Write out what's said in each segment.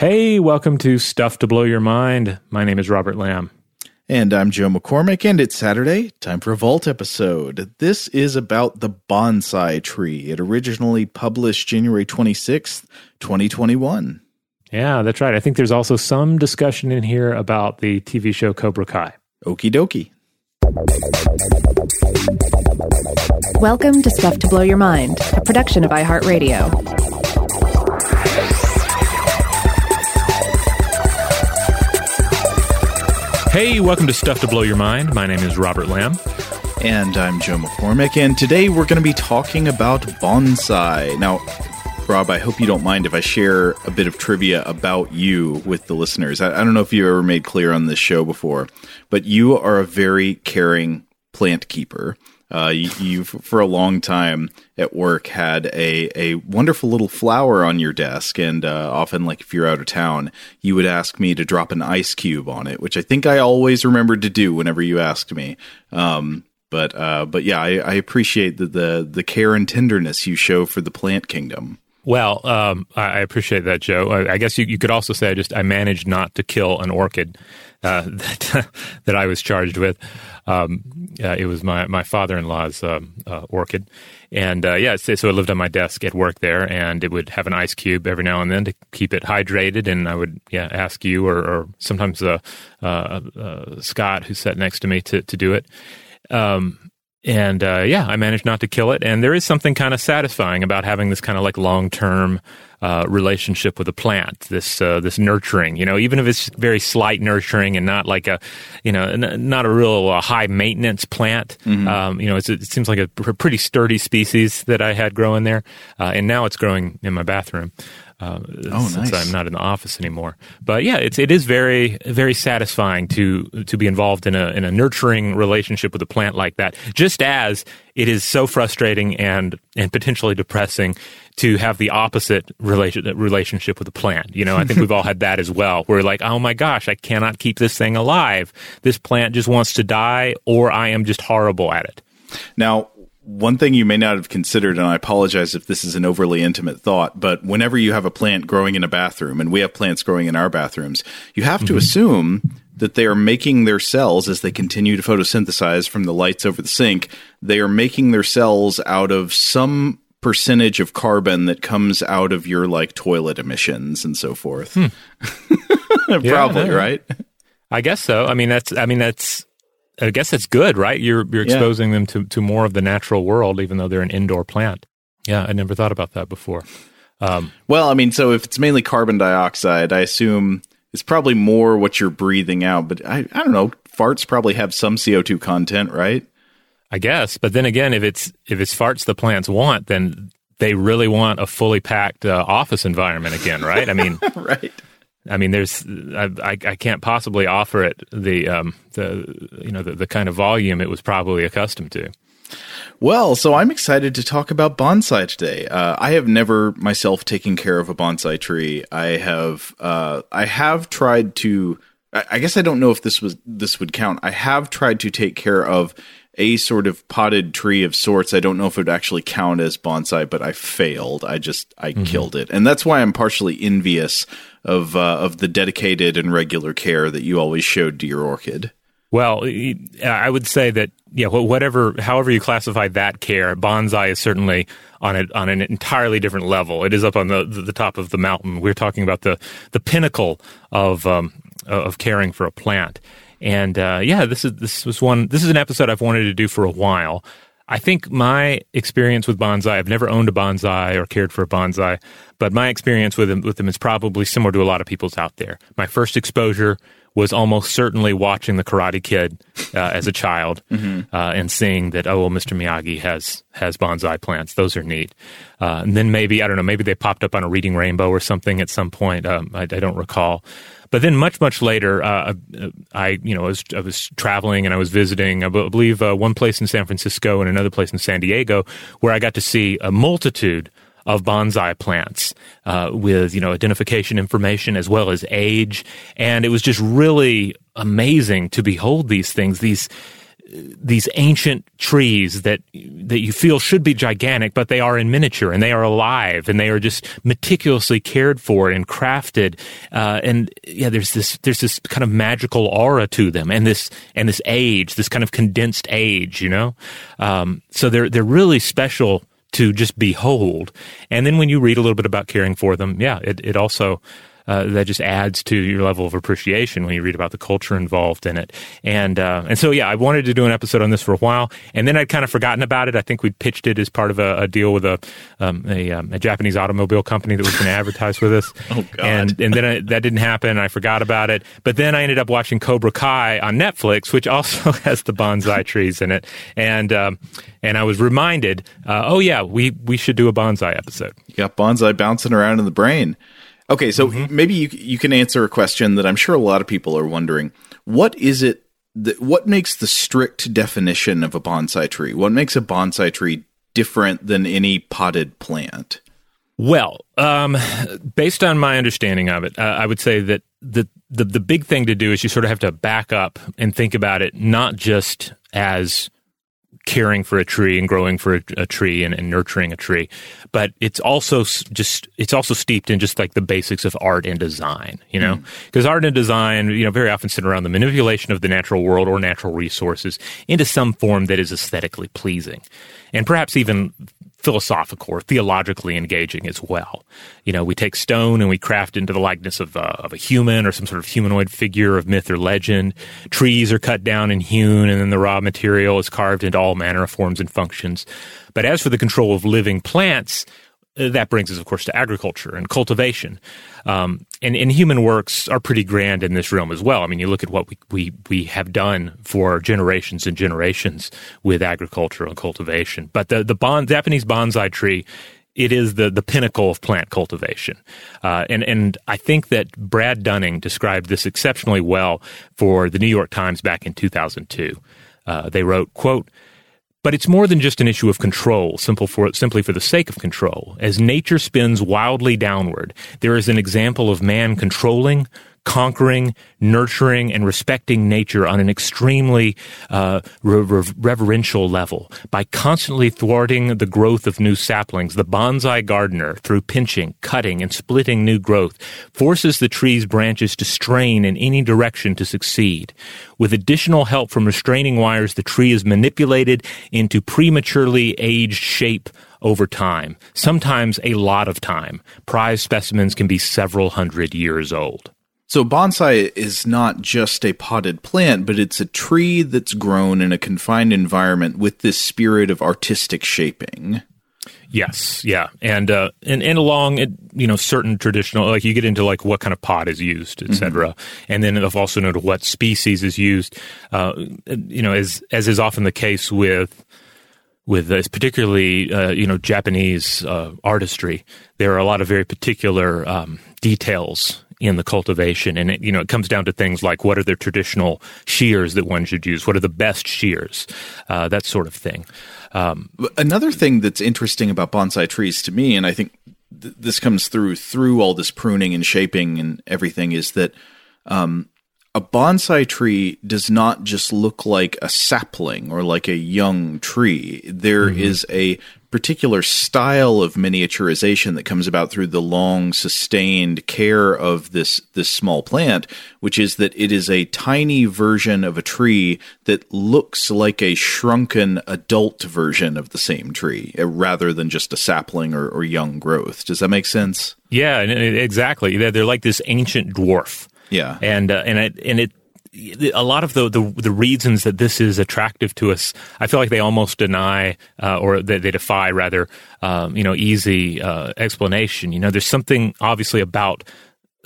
Hey, welcome to Stuff to Blow Your Mind. My name is Robert Lamb. And I'm Joe McCormick, and it's Saturday, time for a Vault episode. This is about the bonsai tree. It originally published January 26th, 2021. Yeah, that's right. I think there's also some discussion in here about the TV show Cobra Kai. Okie dokie. Welcome to Stuff to Blow Your Mind, a production of iHeartRadio. Hey, welcome to Stuff to Blow Your Mind. My name is Robert Lamb. And I'm Joe McCormick, and today we're going to be talking about bonsai. Now, Rob, I hope you don't mind if I share a bit of trivia about you with the listeners. I, I don't know if you ever made clear on this show before, but you are a very caring plant keeper. Uh, you, you've for a long time at work had a a wonderful little flower on your desk, and uh, often, like if you're out of town, you would ask me to drop an ice cube on it, which I think I always remembered to do whenever you asked me. Um, but uh, but yeah, I, I appreciate the, the the care and tenderness you show for the plant kingdom. Well, um, I appreciate that, Joe. I, I guess you, you, could also say I just I managed not to kill an orchid uh, that that I was charged with. Um, uh, it was my my father in law's um, uh, orchid, and uh, yeah, so, it lived on my desk at work there, and it would have an ice cube every now and then to keep it hydrated. And I would yeah ask you or, or sometimes uh, uh, Scott, who sat next to me, to to do it. Um, and yeah, I managed not to kill it. And there is something kind of satisfying about having this kind of like long term uh, relationship with a plant. This uh, this nurturing, you know, even if it's very slight nurturing and not like a, you know, n- not a real uh, high maintenance plant. Mm-hmm. Um, you know, it seems like a pretty sturdy species that I had growing there, uh, and now it's growing in my bathroom uh, oh, since nice. I'm not in the office anymore. But yeah, it's it is very very satisfying to to be involved in a in a nurturing relationship with a plant like that. Just as it is so frustrating and and potentially depressing to have the opposite relation, relationship with a plant. You know, I think we've all had that as well. We're like, oh my gosh, I cannot keep this thing alive. This plant just wants to die, or I am just horrible at it. Now, one thing you may not have considered, and I apologize if this is an overly intimate thought, but whenever you have a plant growing in a bathroom, and we have plants growing in our bathrooms, you have to mm-hmm. assume that they are making their cells as they continue to photosynthesize from the lights over the sink. They are making their cells out of some percentage of carbon that comes out of your like toilet emissions and so forth. Hmm. Probably, yeah, right? I guess so. I mean, that's, I mean, that's, I guess it's good, right? You're you're exposing yeah. them to, to more of the natural world, even though they're an indoor plant. Yeah, I never thought about that before. Um, well, I mean, so if it's mainly carbon dioxide, I assume it's probably more what you're breathing out. But I, I don't know. Farts probably have some CO two content, right? I guess. But then again, if it's if it's farts the plants want, then they really want a fully packed uh, office environment again, right? I mean, right. I mean, there's I, I, I can't possibly offer it the um, the you know the, the kind of volume it was probably accustomed to. Well, so I'm excited to talk about bonsai today. Uh, I have never myself taken care of a bonsai tree. I have uh, I have tried to. I, guess I don't know if this was this would count. I have tried to take care of a sort of potted tree of sorts. I don't know if it would actually count as bonsai, but I failed. I just I mm-hmm. killed it, and that's why I'm partially envious of uh, of the dedicated and regular care that you always showed to your orchid. Well, I would say that yeah, whatever, however you classify that care, bonsai is certainly on a, on an entirely different level. It is up on the the top of the mountain. We're talking about the the pinnacle of um, of caring for a plant. And uh, yeah, this is this was one. This is an episode I've wanted to do for a while. I think my experience with bonsai, I've never owned a bonsai or cared for a bonsai, but my experience with them, with them is probably similar to a lot of people's out there. My first exposure was almost certainly watching the Karate Kid uh, as a child mm-hmm. uh, and seeing that oh well, Mr. Miyagi has has bonsai plants. Those are neat. Uh, and then maybe I don't know, maybe they popped up on a Reading Rainbow or something at some point. Um, I, I, don't recall. But then much, much later, uh, I, you know, I was, I was traveling and I was visiting, I believe, uh, one place in San Francisco and another place in San Diego, where I got to see a multitude of bonsai plants uh, with you know identification information as well as age, and it was just really amazing to behold these things. These these ancient trees that that you feel should be gigantic, but they are in miniature and they are alive and they are just meticulously cared for and crafted. Uh, and yeah, there's this there's this kind of magical aura to them, and this and this age, this kind of condensed age, you know. Um, so they're they're really special to just behold. And then when you read a little bit about caring for them, yeah, it it also uh, that just adds to your level of appreciation when you read about the culture involved in it. And uh, and so yeah, I wanted to do an episode on this for a while, and then I'd kind of forgotten about it. I think we pitched it as part of a, a deal with a um, a, um, a, Japanese automobile company that was going to advertise with us. oh God! And and then I, that didn't happen. I forgot about it. But then I ended up watching Cobra Kai on Netflix, which also has the bonsai trees in it, and. Um, and I was reminded, uh, oh yeah, we we should do a bonsai episode. You got bonsai bouncing around in the brain. Okay, so mm-hmm. maybe you you can answer a question that I'm sure a lot of people are wondering. What is it that what makes the strict definition of a bonsai tree? What makes a bonsai tree different than any potted plant? Well, um, based on my understanding of it, uh, I would say that the, the the big thing to do is you sort of have to back up and think about it not just as caring for a tree and growing for a, a tree and, and, nurturing a tree. But it's also just it's also steeped in just like the basics of art and design you know? Because mm. art and design you know very often sit around the manipulation of the natural world or natural resources into some form that is aesthetically pleasing. And perhaps even philosophical or theologically engaging as well. You know, we take stone and we craft into the likeness of, uh, of a human or some sort of humanoid figure of myth or legend. Trees are cut down and hewn, and then the raw material is carved into all manner of forms and functions. But as for the control of living plants, uh, that brings us, of course, to agriculture and cultivation. Um, and, and human works are pretty grand in this realm as well. I mean, you look at what we, we, we have done for generations and generations with agriculture and cultivation. But the, the bon, Japanese bonsai tree it is the the pinnacle of plant cultivation, uh, and and I think that Brad Dunning described this exceptionally well for the New York Times back in 2002. Uh, they wrote, "quote." But it's more than just an issue of control, simple for, simply for the sake of control. As nature spins wildly downward, there is an example of man controlling, conquering, nurturing, and respecting nature on an extremely uh, reverential level. By constantly thwarting the growth of new saplings, the bonsai gardener, through pinching, cutting, and splitting new growth, forces the tree's branches to strain in any direction to succeed. With additional help from restraining wires, the tree is manipulated into prematurely aged shape over time, sometimes a lot of time. Prize specimens can be several hundred years old. So bonsai is not just a potted plant, but it's a tree that's grown in a confined environment with this spirit of artistic shaping. Yes, yeah, and uh, and and along you know, certain traditional like you get into like what kind of pot is used, etc., mm-hmm. and then I've also noted what species is used. Uh, you know, as as is often the case with with this, particularly uh, you know Japanese uh, artistry, there are a lot of very particular um, details in the cultivation. And it, you know, it comes down to things like what are the traditional shears that one should use? What are the best shears? Uh, that sort of thing. Um, Another thing that's interesting about bonsai trees to me, and I think th- this comes through through all this pruning and shaping and everything, is that um, a bonsai tree does not just look like a sapling or like a young tree. There mm-hmm. is a particular style of miniaturization that comes about through the long sustained care of this this small plant which is that it is a tiny version of a tree that looks like a shrunken adult version of the same tree uh, rather than just a sapling or, or young growth. Does that make sense? Yeah exactly. They're like this ancient dwarf. Yeah. And uh, and it and it a lot of the, the, the reasons that this is attractive to us, I feel like they almost deny uh, or they, they, defy rather, um, you know, easy uh, explanation. You know, there's something obviously about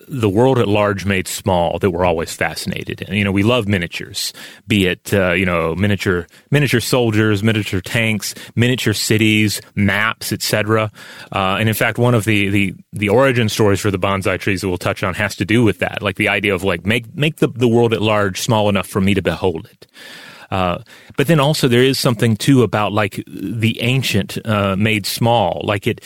the world at large made small that we're always fascinated in. You know, we love miniatures, be it uh, you know miniature miniature soldiers, miniature tanks, miniature cities, maps, etc. Uh, and in fact, one of the, the the origin stories for the bonsai trees that we'll touch on has to do with that, like the idea of like make make the the world at large small enough for me to behold it. Uh, but then also there is something too about like the ancient uh, made small, like it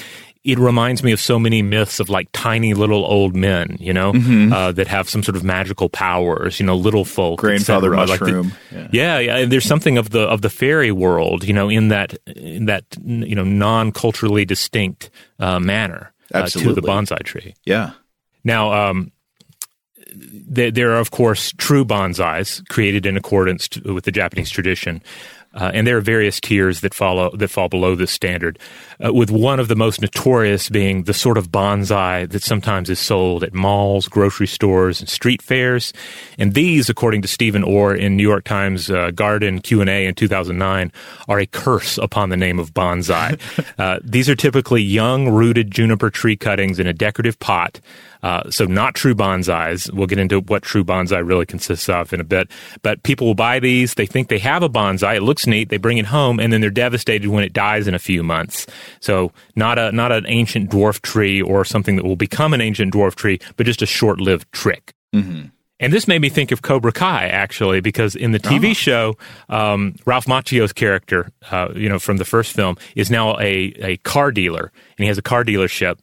it reminds me of so many myths of like tiny little old men, you know, Mm-hmm. uh, that have some sort of magical powers, you know, little folk, Grandfather cetera. Like the- mushroom. Yeah. yeah, yeah. There's something of the of the fairy world, you know, in that in that you know non culturally distinct uh, manner uh, to the bonsai tree. Yeah. Now, um, there, there are, of course, true bonsais created in accordance to, with the Japanese tradition. Uh, and there are various tiers that follow that fall below this standard, uh, with one of the most notorious being the sort of bonsai that sometimes is sold at malls, grocery stores, and street fairs. And these, according to Stephen Orr in New York Times uh, Garden Q and A in 2009, are a curse upon the name of bonsai. uh, these are typically young, rooted juniper tree cuttings in a decorative pot. Uh, so not true bonsais. We'll get into what true bonsai really consists of in a bit. But people will buy these. They think they have a bonsai. It looks neat. They bring it home, and then they're devastated when it dies in a few months. So not a not an ancient dwarf tree or something that will become an ancient dwarf tree, but just a short lived trick. And this made me think of Cobra Kai, actually, because in the TV show, um, Ralph Macchio's character, uh, you know, from the first film, is now a, a car dealer, and he has a car dealership.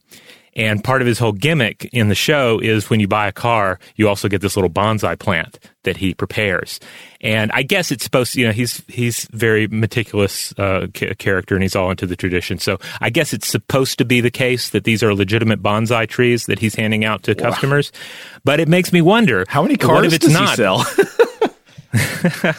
And part of his whole gimmick in the show is when you buy a car, you also get this little bonsai plant that he prepares. And I guess it's supposed to, you know, he's he's very meticulous uh, ca- character, and he's all into the tradition. So I guess it's supposed to be the case that these are legitimate bonsai trees that he's handing out to customers. But it makes me wonder How many cars if it's does not? he sell?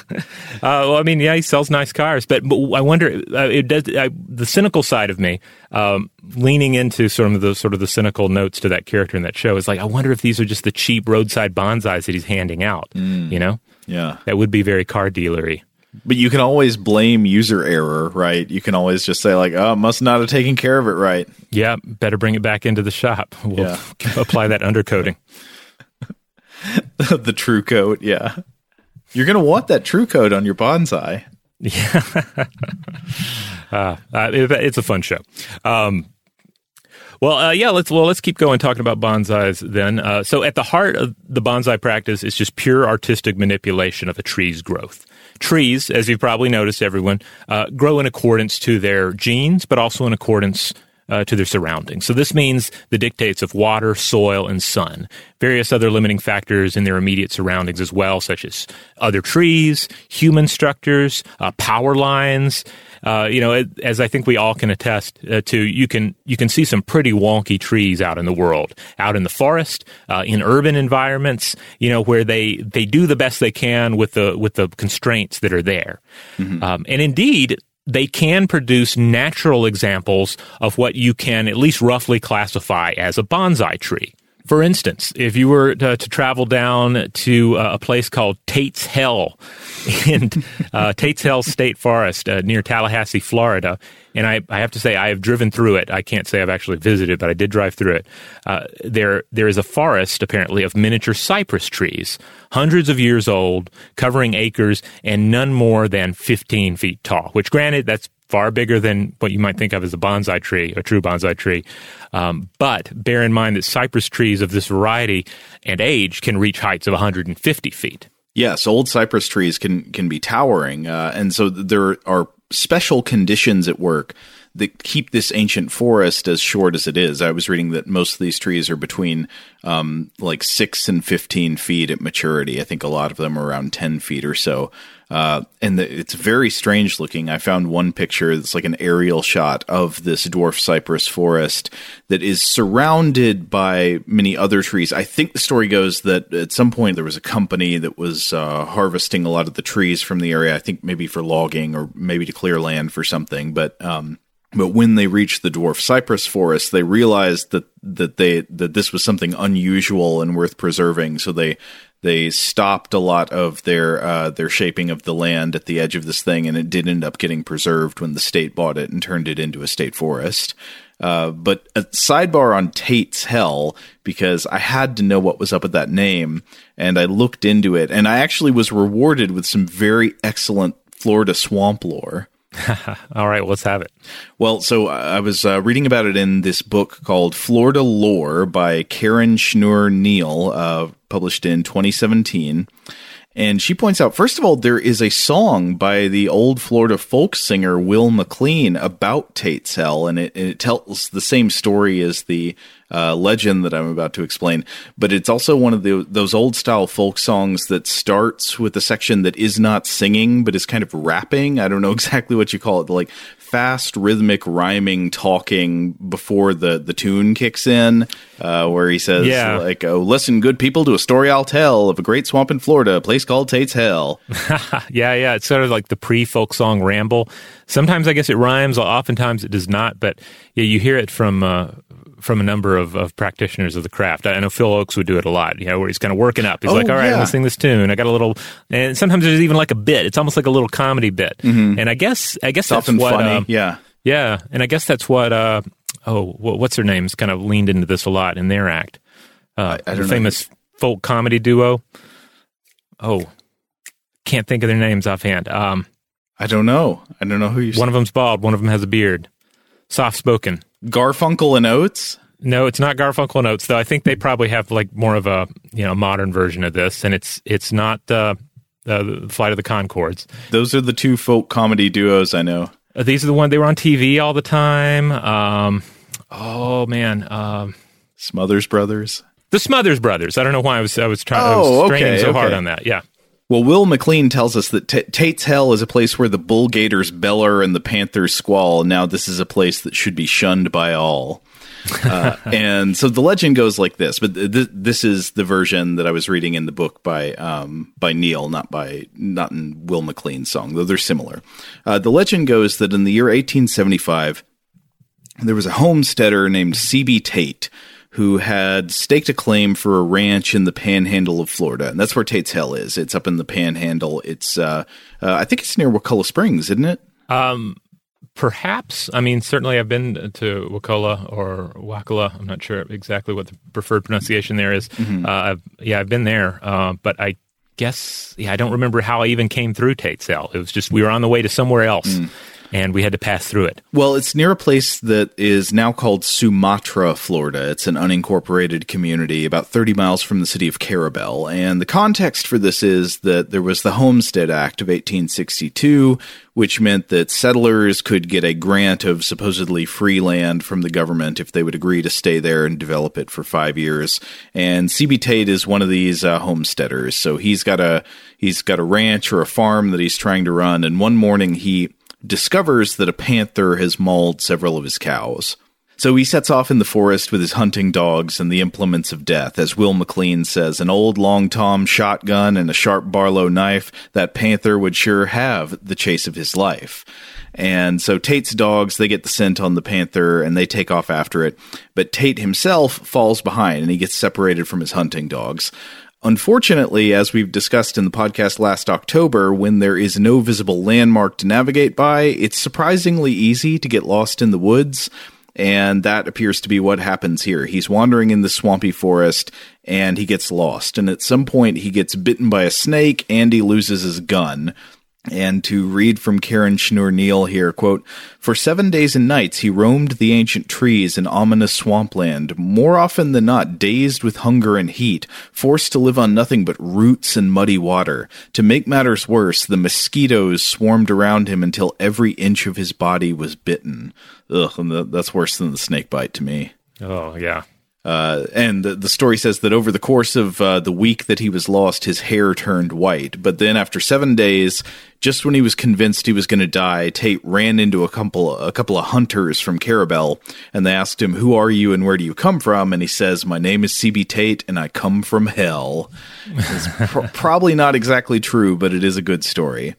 Uh, well, I mean, yeah, he sells nice cars, but, but I wonder. Uh, it does I, the cynical side of me, um, leaning into sort of the sort of the cynical notes to that character in that show is like, I wonder if these are just the cheap roadside bonsais that he's handing out. You know, yeah. that would be very car dealery. But you can always blame user error, right? You can always just say like, "Oh, must not have taken care of it right." Yeah, better bring it back into the shop. We'll Yeah. apply that undercoating. the true coat, yeah. You're gonna want that true code on your bonsai. Uh, it- it's a fun show. Um, well, uh, yeah, let's well let's keep going talking about bonsais then. Uh, so, at the heart of the bonsai practice is just pure artistic manipulation of a tree's growth. Trees, as you've probably noticed, everyone uh, grow in accordance to their genes, but also in accordance uh, to their surroundings. So this means the dictates of water, soil, and sun. Various other limiting factors in their immediate surroundings as well, such as other trees, human structures, uh, power lines. Uh, you know, as I think we all can attest uh, to, you can you can see some pretty wonky trees out in the world, out in the forest, uh, in urban environments. You know, where they they do the best they can with the with the constraints that are there, um, and indeed they can produce natural examples of what you can at least roughly classify as a bonsai tree. For instance, if you were to, to travel down to uh, a place called Tate's Hell in uh, Tate's Hell State Forest uh, near Tallahassee, Florida, and I, I have to say I have driven through it. I can't say I've actually visited, but I did drive through it. Uh, there, there is a forest apparently of miniature cypress trees, hundreds of years old, covering acres, and none more than 15 feet tall. Which, granted, that's far bigger than what you might think of as a bonsai tree, a true bonsai tree. Um, but bear in mind that cypress trees of this variety and age can reach heights of 150 feet. Yes, old cypress trees can can be towering, uh, and so there are special conditions at work that keep this ancient forest as short as it is. I was reading that most of these trees are between um, like six and fifteen feet at maturity. I think a lot of them are around ten feet or so. Uh, and the, it's very strange looking. I found one picture that's like an aerial shot of this dwarf cypress forest that is surrounded by many other trees. I think the story goes that at some point there was a company that was uh, harvesting a lot of the trees from the area. I think maybe for logging or maybe to clear land for something. But um, but when they reached the dwarf cypress forest, they realized that that they that this was something unusual and worth preserving. So they they stopped a lot of their uh, their shaping of the land at the edge of this thing, and it did end up getting preserved when the state bought it and turned it into a state forest. Uh, but a sidebar on Tate's Hell because I had to know what was up with that name, and I looked into it, and I actually was rewarded with some very excellent Florida swamp lore. All right, let's have it. Well, so I was uh, reading about it in this book called Florida Lore by Karen Schnur Neal, uh, published in 2017. And she points out, first of all, there is a song by the old Florida folk singer Will McLean about Tate's Hell, and it, and it tells the same story as the uh, legend that I'm about to explain. But it's also one of the, those old style folk songs that starts with a section that is not singing, but is kind of rapping. I don't know exactly what you call it, like fast rhythmic rhyming talking before the the tune kicks in uh, where he says Yeah. like oh listen good people to a story i'll tell of a great swamp in florida a place called tate's hell Yeah, yeah. It's sort of like the pre folk song ramble. Sometimes I guess it rhymes, oftentimes it does not, but yeah, you hear it from uh, from a number of, of practitioners of the craft. I know Phil Ochs would do it a lot, you know, where he's kind of working up. He's Oh, like, all right, I'm yeah. going to sing this tune. I got a little, and sometimes there's even like a bit. It's almost like a little comedy bit. And I guess, I guess it's that's often what, funny um, yeah yeah, and I guess that's what. Uh, oh, wh- what's her name's kind of leaned into this a lot in their act. Uh, I the don't know. famous folk comedy duo. Oh, can't think of their names offhand. Um, i don't know i don't know who you're one of them's bald. One of them has a beard. Soft spoken. Garfunkel and oates No, it's not Garfunkel and Oates though. I think they probably have like more of a you know modern version of this, and it's it's not uh, uh, the Flight of the Conchords. those are the two folk comedy duos i know Uh, these are the one they were on TV all the time. Um, oh man, um, smothers brothers the Smothers Brothers. I don't know why I was I was trying I Oh, was straining okay, so hard on that. Yeah. Well, Will McLean tells us that T- Tate's Hell is a place where the bull gators beller and the panthers squall. Now, this is a place that should be shunned by all. Uh, and so the legend goes like this, but th- th- this is the version that I was reading in the book by um, by Neil, not by not in Will McLean's song, though they're similar. Uh, the legend goes that in the year 1875, there was a homesteader named C.B. Tate who had staked a claim for a ranch in the panhandle of Florida. And that's where Tate's Hell is. It's up in the panhandle. It's, uh, uh, I think it's near Wakulla Springs, isn't it? Perhaps. I mean, certainly I've been to Wakulla or Wakala. I'm not sure exactly what the preferred pronunciation there is. Mm-hmm. Uh, I've, yeah, I've been there, uh, but I guess, yeah, I don't remember how I even came through Tate's Hell. It was just we were on the way to somewhere else, Mm. And we had to pass through it. Well, it's near a place that is now called Sumatra, Florida. It's an unincorporated community about 30 miles from the city of Carrabelle. And the context for this is that there was the Homestead Act of 1862, which meant that settlers could get a grant of supposedly free land from the government if they would agree to stay there and develop it for five years. And CB Tate is one of these uh, homesteaders. So he's got a he's got a ranch or a farm that he's trying to run. And one morning he discovers that a panther has mauled several of his cows. So he sets off in the forest with his hunting dogs and the implements of death. As Will McLean says, an old long tom shotgun and a sharp Barlow knife, that panther would sure have the chase of his life. And so Tate's dogs, they get the scent on the panther and they take off after it. But Tate himself falls behind and he gets separated from his hunting dogs. Unfortunately, as we've discussed in the podcast last October, when there is no visible landmark to navigate by, it's surprisingly easy to get lost in the woods. And that appears to be what happens here. He's wandering in the swampy forest and he gets lost. And at some point, he gets bitten by a snake and he loses his gun. And to read from Karen Schnur Neal here, quote, For seven days and nights he roamed the ancient trees in ominous swampland, more often than not dazed with hunger and heat, forced to live on nothing but roots and muddy water. To make matters worse, the mosquitoes swarmed around him until every inch of his body was bitten. Ugh, that's worse than the snake bite to me. Oh yeah. Uh, and the, the story says that over the course of uh, the week that he was lost, his hair turned white. But then, after seven days, just when he was convinced he was going to die, Tate ran into a couple a couple of hunters from Carrabelle, and they asked him, "Who are you and where do you come from?" And he says, "My name is CB Tate, and I come from hell." It's pro- probably not exactly true, but it is a good story.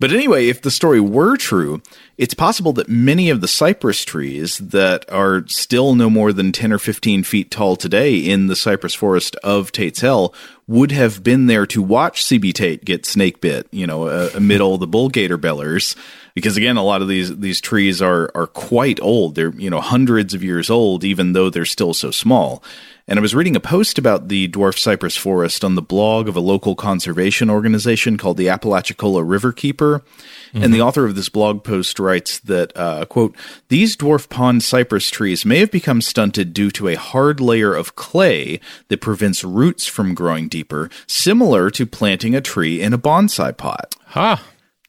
But anyway, if the story were true, it's possible that many of the cypress trees that are still no more than 10 or 15 feet tall today in the cypress forest of Tate's Hell would have been there to watch CB Tate get snake bit, you know, uh, amid all the bull gator bellers. Because again, a lot of these these trees are are quite old. They're you know hundreds of years old, even though they're still so small. And I was reading a post about the dwarf cypress forest on the blog of a local conservation organization called the Apalachicola Riverkeeper. And the author of this blog post writes that, uh, quote, these dwarf pond cypress trees may have become stunted due to a hard layer of clay that prevents roots from growing keeper, similar to planting a tree in a bonsai pot. Huh.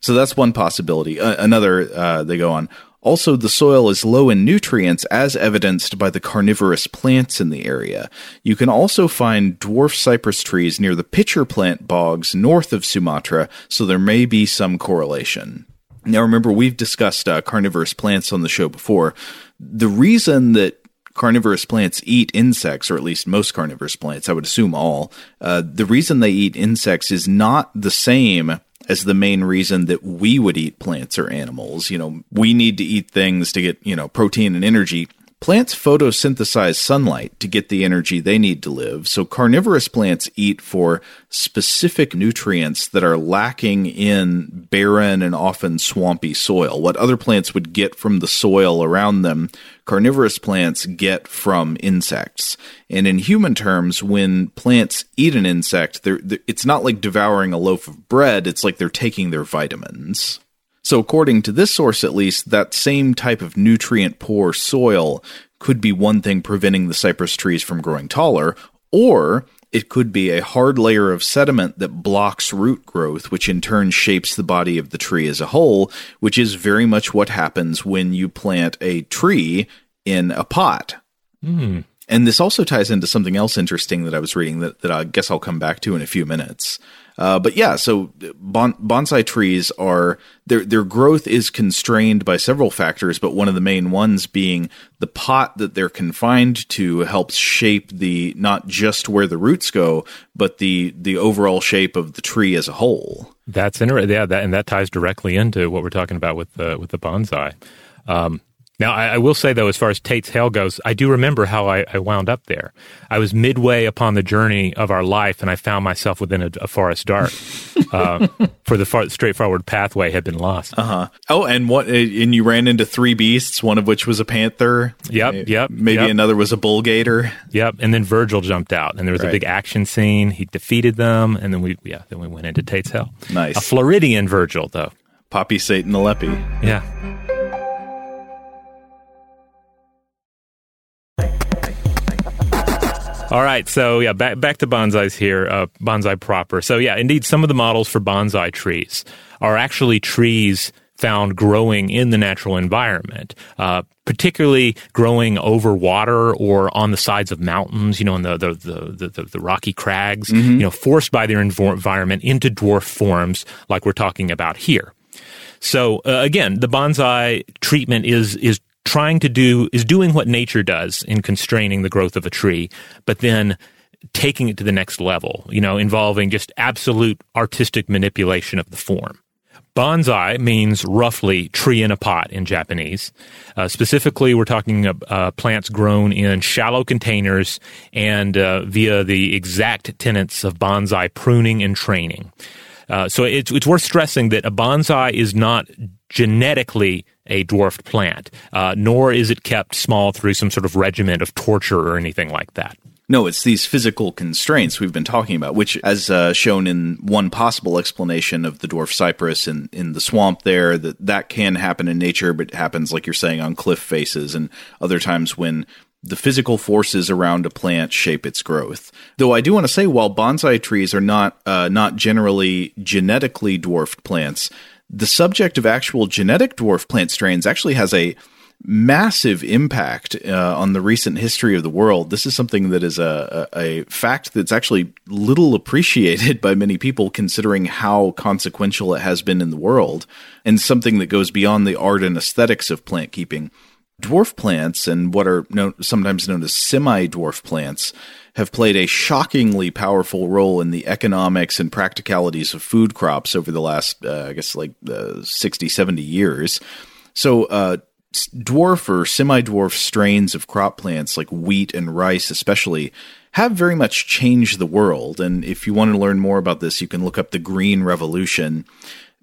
So that's one possibility. Uh, another, uh, they go on. Also, the soil is low in nutrients as evidenced by the carnivorous plants in the area. You can also find dwarf cypress trees near the pitcher plant bogs north of Sumatra, so there may be some correlation. Now, remember, we've discussed uh, carnivorous plants on the show before. The reason that carnivorous plants eat insects, or at least most carnivorous plants, I would assume all, uh, the reason they eat insects is not the same as the main reason that we would eat plants or animals. You know, we need to eat things to get, you know, protein and energy. Plants photosynthesize sunlight to get the energy they need to live. So carnivorous plants eat for specific nutrients that are lacking in barren and often swampy soil. What other plants would get from the soil around them, carnivorous plants get from insects. And in human terms, when plants eat an insect, they're, they're, it's not like devouring a loaf of bread, it's like they're taking their vitamins. So, according to this source at least, that same type of nutrient poor soil could be one thing preventing the cypress trees from growing taller, or it could be a hard layer of sediment that blocks root growth, which in turn shapes the body of the tree as a whole, which is very much what happens when you plant a tree in a pot. Mm. And this also ties into something else interesting that I was reading that, that I guess I'll come back to in a few minutes. Uh, but yeah, so bon- bonsai trees are their their growth is constrained by several factors, but one of the main ones being the pot that they're confined to helps shape the not just where the roots go, but the the overall shape of the tree as a whole. That's interesting. Yeah, that and that ties directly into what we're talking about with the with the bonsai. Um, now, I, I, will say though, as far as Tate's Hale goes, I do remember how I, I, wound up there. I was midway upon the journey of our life, and I found myself within a, a forest dark, uh, for the far, straightforward pathway had been lost. Uh huh. Oh, and what? And you ran into three beasts. One of which was a panther. Yep. Yep. Maybe yep. another was a bull gator. Yep. And then Virgil jumped out, and there was right. a big action scene. He defeated them, and then we, yeah, then we went into Tate's Hell. Nice. A Floridian Virgil, though. Pape Satàn aleppe. Yeah. All right, so yeah, back back to bonsais here, uh, bonsai proper. So yeah, indeed, some of the models for bonsai trees are actually trees found growing in the natural environment, uh, particularly growing over water or on the sides of mountains, you know, in the the the, the, the rocky crags, mm-hmm. you know, forced by their environment into dwarf forms, like we're talking about here. So uh, again, the bonsai treatment is is trying to do is doing what nature does in constraining the growth of a tree, but then taking it to the next level, you know, involving just absolute artistic manipulation of the form. Bonsai means roughly tree in a pot in Japanese. Uh, specifically, we're talking uh, plants grown in shallow containers and uh, via the exact tenets of bonsai pruning and training. Uh, so it's, it's worth stressing that a bonsai is not genetically a dwarfed plant, uh, nor is it kept small through some sort of regimen of torture or anything like that. No, it's these physical constraints we've been talking about, which, as uh, shown in one possible explanation of the dwarf cypress in, in the swamp there, that that can happen in nature, but it happens, like you're saying, on cliff faces and other times when the physical forces around a plant shape its growth. Though I do want to say, while bonsai trees are not uh, not generally genetically dwarfed plants, the subject of actual genetic dwarf plant strains actually has a massive impact uh, on the recent history of the world. This is something that is a, a, a, fact that's actually little appreciated by many people, considering how consequential it has been in the world, and something that goes beyond the art and aesthetics of plant keeping. Dwarf plants and what are known, sometimes known as semi dwarf plants have played a shockingly powerful role in the economics and practicalities of food crops over the last, uh, I guess, like uh, 60, 70 years. So, uh, dwarf or semi dwarf strains of crop plants like wheat and rice, especially, have very much changed the world. And if you want to learn more about this, you can look up the Green Revolution.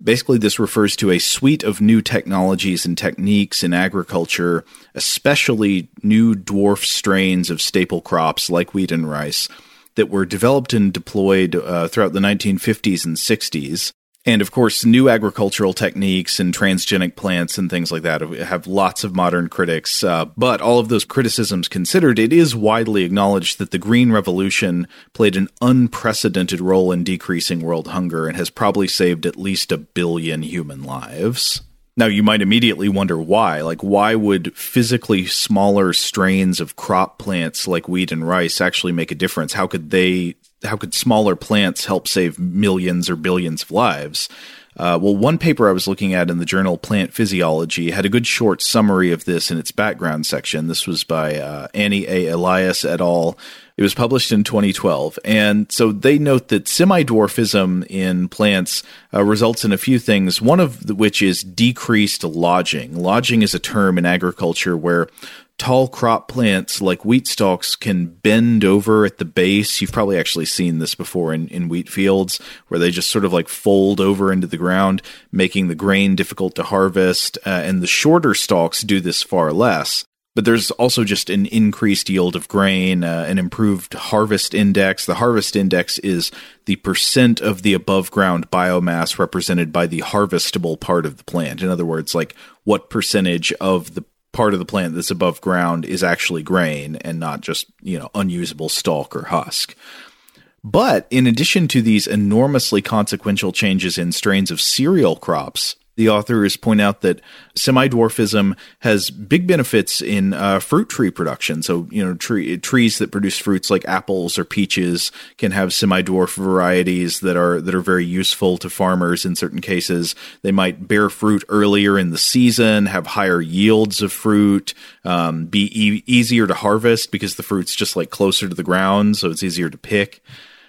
Basically, this refers to a suite of new technologies and techniques in agriculture, especially new dwarf strains of staple crops like wheat and rice, that were developed and deployed uh, throughout the 1950s and 60s. And of course, new agricultural techniques and transgenic plants and things like that have lots of modern critics. Uh, but all of those criticisms considered, it is widely acknowledged that the Green Revolution played an unprecedented role in decreasing world hunger and has probably saved at least a billion human lives. Now, you might immediately wonder why. Like, why would physically smaller strains of crop plants like wheat and rice actually make a difference? How could they how could smaller plants help save millions or billions of lives? Uh, well, one paper I was looking at in the journal Plant Physiology had a good short summary of this in its background section. This was by uh, Ani A. Elias et al. It was published in 2012. And so they note that semi dwarfism in plants uh, results in a few things, one of which is decreased lodging. Lodging is a term in agriculture where tall crop plants like wheat stalks can bend over at the base. You've probably actually seen this before in, in wheat fields where they just sort of like fold over into the ground, making the grain difficult to harvest. Uh, and the shorter stalks do this far less. But there's also just an increased yield of grain, uh, an improved harvest index. The harvest index is the percent of the above ground biomass represented by the harvestable part of the plant. In other words, like what percentage of the part of the plant that's above ground is actually grain and not just, you know, unusable stalk or husk. But in addition to these enormously consequential changes in strains of cereal crops, the authors point out that semi-dwarfism has big benefits in uh, fruit tree production. So, you know, tree, trees that produce fruits like apples or peaches can have semi-dwarf varieties that are that are very useful to farmers in certain cases. They might bear fruit earlier in the season, have higher yields of fruit, um, be e- easier to harvest because the fruit's just like closer to the ground, so it's easier to pick.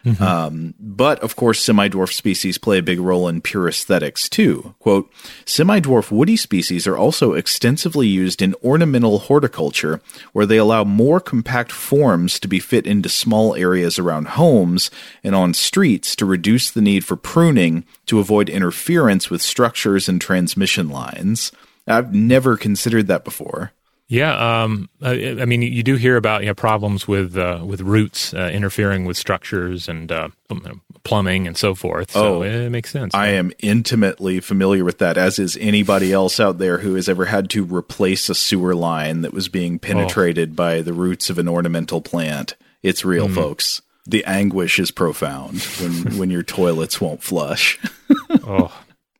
Mm-hmm. Um, but of course, semi dwarf species play a big role in pure aesthetics too. Quote Semi dwarf woody species are also extensively used in ornamental horticulture, where they allow more compact forms to be fit into small areas around homes and on streets to reduce the need for pruning to avoid interference with structures and transmission lines. I've never considered that before. Yeah, um, I, I, mean, you do hear about you know, problems with uh, with roots uh, interfering with structures and uh, plumbing and so forth. So oh, it makes sense. I am intimately familiar with that, as is anybody else out there who has ever had to replace a sewer line that was being penetrated oh. by the roots of an ornamental plant. It's real, mm. folks. The anguish is profound when when your toilets won't flush. oh.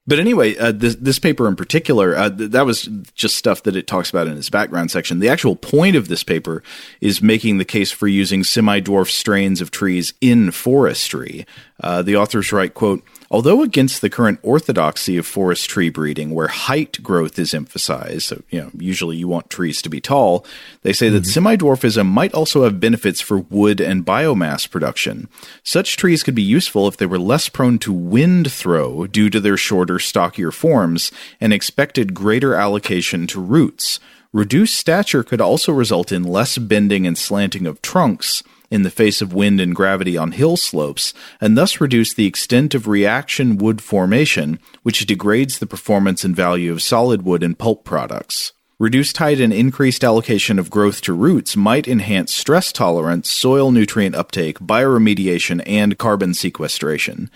But anyway, uh, this, this paper in particular, uh, th- that was just stuff that it talks about in its background section. The actual point of this paper is making the case for using semi-dwarf strains of trees in forestry. Uh, the authors write, quote, Although against the current orthodoxy of forest tree breeding, where height growth is emphasized, so you know usually you want trees to be tall, they say mm-hmm. that semi-dwarfism might also have benefits for wood and biomass production. Such trees could be useful if they were less prone to wind throw due to their shorter, stockier forms, and expected greater allocation to roots. Reduced stature could also result in less bending and slanting of trunks in the face of wind and gravity on hill slopes, and thus reduce the extent of reaction wood formation, which degrades the performance and value of solid wood and pulp products. Reduced height and increased allocation of growth to roots might enhance stress tolerance, soil nutrient uptake, bioremediation, and carbon sequestration.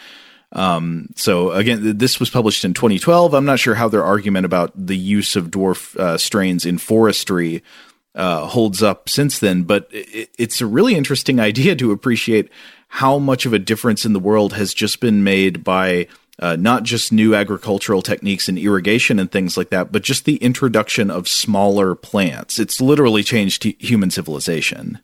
Um, so again, this was published in 2012. I'm not sure how their argument about the use of dwarf uh, strains in forestry uh, holds up since then. But it, it's a really interesting idea to appreciate how much of a difference in the world has just been made by uh, not just new agricultural techniques and irrigation and things like that, but just the introduction of smaller plants. It's literally changed human civilization.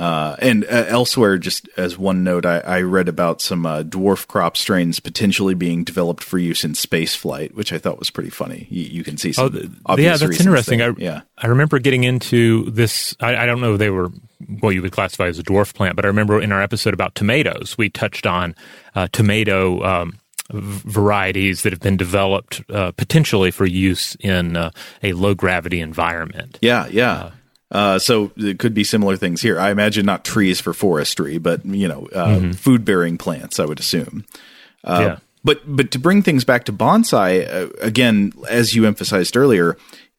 Uh, and uh, elsewhere, just as one note, I, I read about some uh, dwarf crop strains potentially being developed for use in space flight, which I thought was pretty funny. You, you can see some. Oh, yeah, that's interesting. I, yeah, I remember getting into this. I, I don't know if they were what you would classify as a dwarf plant, but I remember in our episode about tomatoes, we touched on uh, tomato. Um, varieties that have been developed uh, potentially for use in uh, a low gravity environment. Yeah, yeah. Uh, uh, so it could be similar things here. I imagine not trees for forestry, but you know, uh, mm-hmm. food bearing plants. I would assume. Uh, yeah. But but to bring things back to bonsai uh, again, as you emphasized earlier,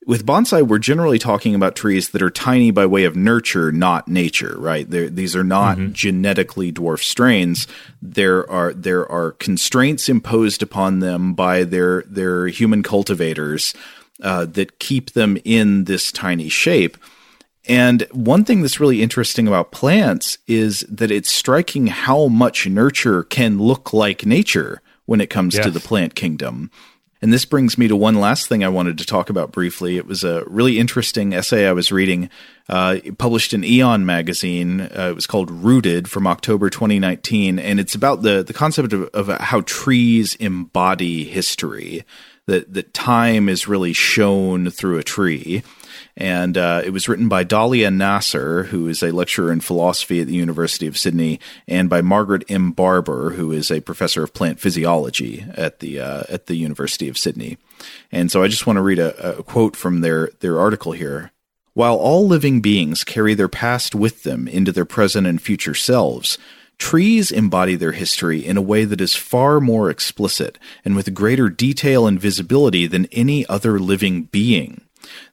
with bonsai, we're generally talking about trees that are tiny by way of nurture, not nature, right? They're, these are not mm-hmm. genetically dwarf strains. There are there are constraints imposed upon them by their their human cultivators uh, that keep them in this tiny shape. And one thing that's really interesting about plants is that it's striking how much nurture can look like nature when it comes yes. to the plant kingdom. And this brings me to one last thing I wanted to talk about briefly. It was a really interesting essay I was reading, uh, published in Aeon magazine. Uh, it was called Rooted from October 2019, and it's about the the concept of, of how trees embody history. That that time is really shown through a tree, and uh, it was written by Dalia Nassar, who is a lecturer in philosophy at the University of Sydney, and by Margaret M. Barbour, who is a professor of plant physiology at the uh, at the University of Sydney. And so I just want to read a, a quote from their their article here. While all living beings carry their past with them into their present and future selves, Trees embody their history in a way that is far more explicit and with greater detail and visibility than any other living being.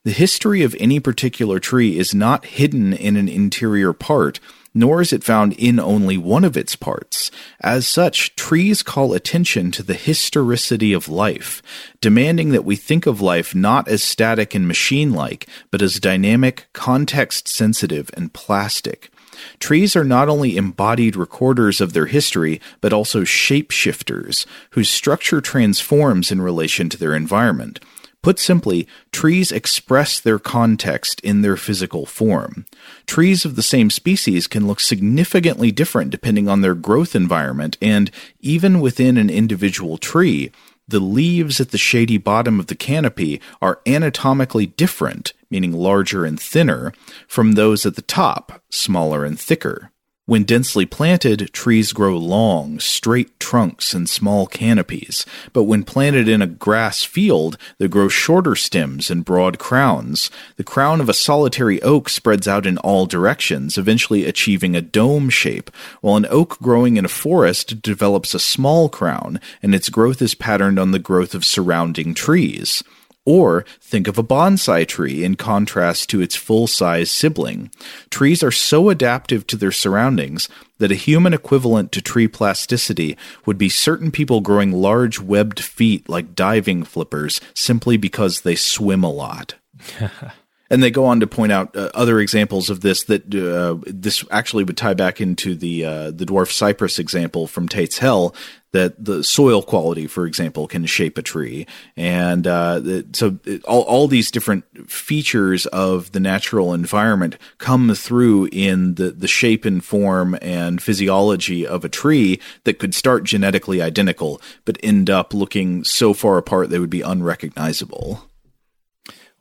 The history of any particular tree is not hidden in an interior part, nor is it found in only one of its parts. As such, trees call attention to the historicity of life, demanding that we think of life not as static and machine like, but as dynamic, context sensitive, and plastic. Trees are not only embodied recorders of their history, but also shapeshifters, whose structure transforms in relation to their environment. Put simply, trees express their context in their physical form. Trees of the same species can look significantly different depending on their growth environment, and even within an individual tree, the leaves at the shady bottom of the canopy are anatomically different, meaning larger and thinner, from those at the top, smaller and thicker. When densely planted, trees grow long, straight trunks and small canopies, but when planted in a grass field, they grow shorter stems and broad crowns. The crown of a solitary oak spreads out in all directions, eventually achieving a dome shape, while an oak growing in a forest develops a small crown, and its growth is patterned on the growth of surrounding trees. Or think of a bonsai tree in contrast to its full size sibling. Trees are so adaptive to their surroundings that a human equivalent to tree plasticity would be certain people growing large webbed feet like diving flippers simply because they swim a lot. and they go on to point out uh, other examples of this that uh, this actually would tie back into the uh, the dwarf cypress example from Tate's Hell that the soil quality, for example, can shape a tree, and uh, so it, all all these different features of the natural environment come through in the the shape and form and physiology of a tree that could start genetically identical, but end up looking so far apart they would be unrecognizable.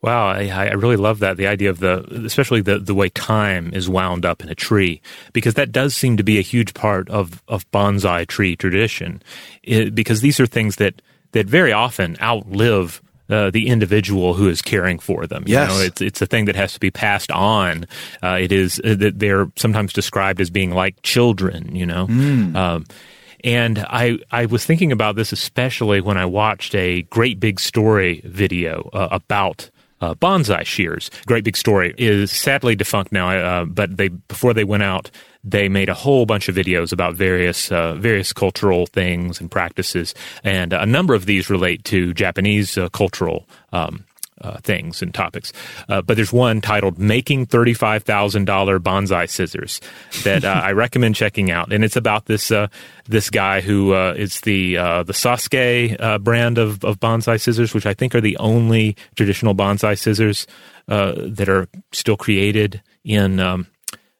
Wow, I, I, really love that. The idea of the, especially the, the way time is wound up in a tree, because that does seem to be a huge part of, of bonsai tree tradition. It, because these are things that, that very often outlive uh, the individual who is caring for them. Yes. Know, it's, it's a thing that has to be passed on. Uh, it is uh, that they're sometimes described as being like children, you know? Mm. Um, and I, I was thinking about this especially when I watched a great big story video uh, about uh, bonsai shears. Great big story is sadly defunct now, uh, but they before they went out, they made a whole bunch of videos about various uh, various cultural things and practices, and a number of these relate to Japanese uh, cultural um, uh, things and topics. Uh, but there's one titled "Making Thirty-Five Thousand Dollar Bonsai Scissors" that uh, I recommend checking out, and it's about this uh, this guy who uh, is the uh, the Sasuke brand of, of bonsai scissors, which I think are the only traditional bonsai scissors that are still created in um,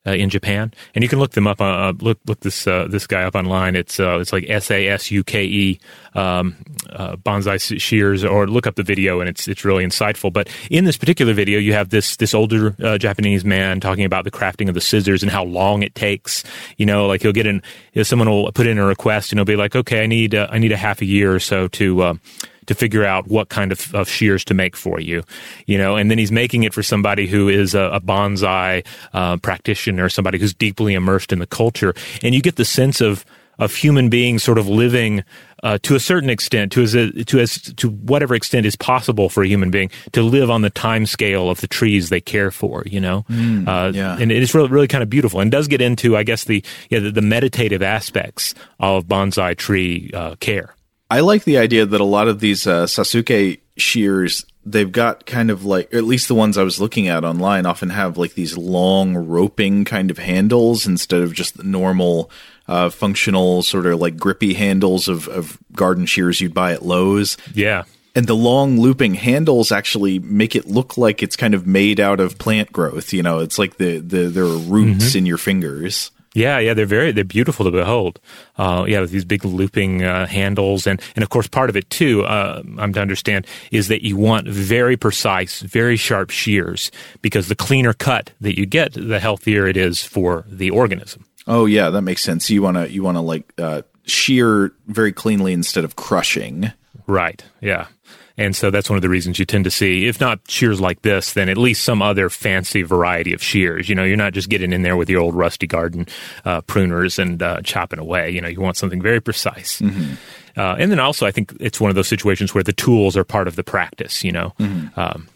uh, in Japan, and you can look them up. Uh, uh, look look this uh, this guy up online. It's uh, it's like S A S U K E um, uh, bonsai shears, or look up the video, and it's it's really insightful. But in this particular video, you have this this older Japanese man talking about the crafting of the scissors and how long it takes. You know, like he'll get in, you know, someone will put in a request, and he'll be like, okay, I need I need a half a year or so to to figure out what kind of, of shears to make for you, you know, and then he's making it for somebody who is a, a bonsai uh, practitioner, somebody who's deeply immersed in the culture, and you get the sense of of human beings sort of living uh, to a certain extent, to as a, to as to whatever extent is possible for a human being to live on the time scale of the trees they care for. You know, mm, uh, yeah. and it's really really kind of beautiful and does get into, I guess, the yeah, the, the meditative aspects of bonsai tree uh, care. I like the idea that a lot of these uh, Sasuke shears they've got kind of like at least the ones I was looking at online often have like these long roping kind of handles instead of just the normal uh, functional sort of like grippy handles of, of garden shears you'd buy at Lowe's. Yeah. And the long looping handles actually make it look like it's kind of made out of plant growth. You know, it's like the, the there are roots mm-hmm. in your fingers. Yeah, yeah, they're very they're beautiful to behold. Uh, yeah, with these big looping uh, handles, and and of course part of it too, uh, I'm to understand, is that you want very precise, very sharp shears because the cleaner cut that you get, the healthier it is for the organism. Oh yeah, that makes sense. You want to you want to like uh, shear very cleanly instead of crushing. Right. Yeah. And so that's one of the reasons you tend to see, if not shears like this, then at least some other fancy variety of shears. You know, you're not just getting in there with your old rusty garden uh, pruners and uh, chopping away. You know, you want something very precise. Mm-hmm. Uh, and then also, I think it's one of those situations where the tools are part of the practice. You know. Mm-hmm. Um,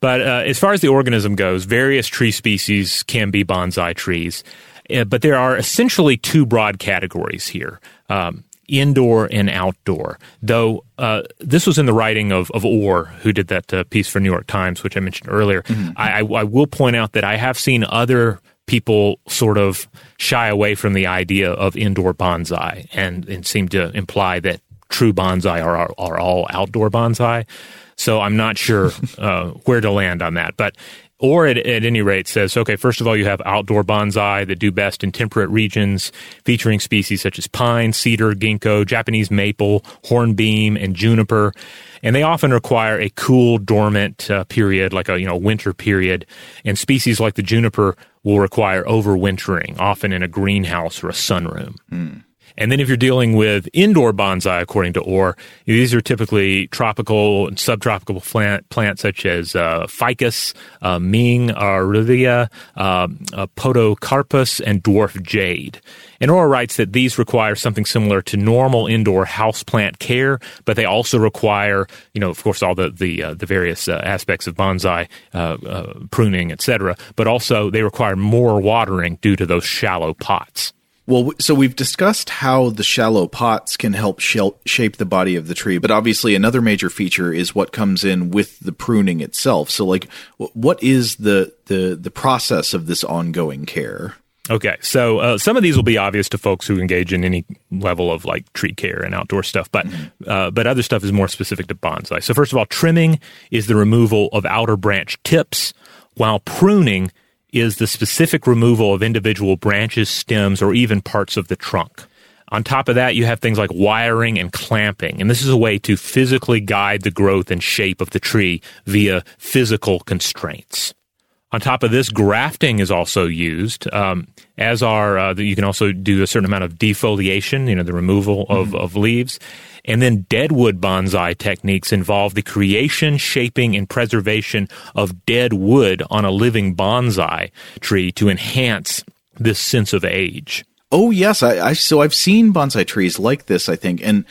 but uh, as far as the organism goes, various tree species can be bonsai trees. Uh, but there are essentially two broad categories here. Um, indoor and outdoor. Though uh, this was in the writing of, of Orr, who did that uh, piece for New York Times, which I mentioned earlier. Mm-hmm. I, I, I, will point out that I have seen other people sort of shy away from the idea of indoor bonsai and, and seem to imply that true bonsai are, are, are all outdoor bonsai. So I'm not sure uh, where to land on that. But Orr at, at, any rate says, okay, first of all, you have outdoor bonsai that do best in temperate regions, featuring species such as pine, cedar, ginkgo, Japanese maple, hornbeam, and juniper. And they often require a cool, dormant uh, period, like a you know winter period. And species like the juniper will require overwintering, often in a greenhouse or a sunroom. Mm. And then if you're dealing with indoor bonsai, according to Orr, these are typically tropical and subtropical plant, plants such as uh, ficus, uh, Ming, aralia, uh, uh, Podocarpus, and dwarf jade. And Orr writes that these require something similar to normal indoor houseplant care, but they also require, you know, of course, all the the, uh, the various uh, aspects of bonsai, uh, uh pruning, etc. But also they require more watering due to those shallow pots. Well, so we've discussed how the shallow pots can help shape the body of the tree, but obviously another major feature is what comes in with the pruning itself. So, like, what is the the the process of this ongoing care? Okay, so uh, some of these will be obvious to folks who engage in any level of like tree care and outdoor stuff, but mm-hmm. uh, but other stuff is more specific to bonsai. So first of all, trimming is the removal of outer branch tips, while pruning is the specific removal of individual branches, stems, or even parts of the trunk. On top of that, you have things like wiring and clamping, and this is a way to physically guide the growth and shape of the tree via physical constraints. On top of this, grafting is also used, um, as are uh, you can also do a certain amount of defoliation, you know, the removal of, mm-hmm. of leaves, and then deadwood bonsai techniques involve the creation, shaping, and preservation of dead wood on a living bonsai tree to enhance this sense of age. Oh yes, I, I so I've seen bonsai trees like this. I think, and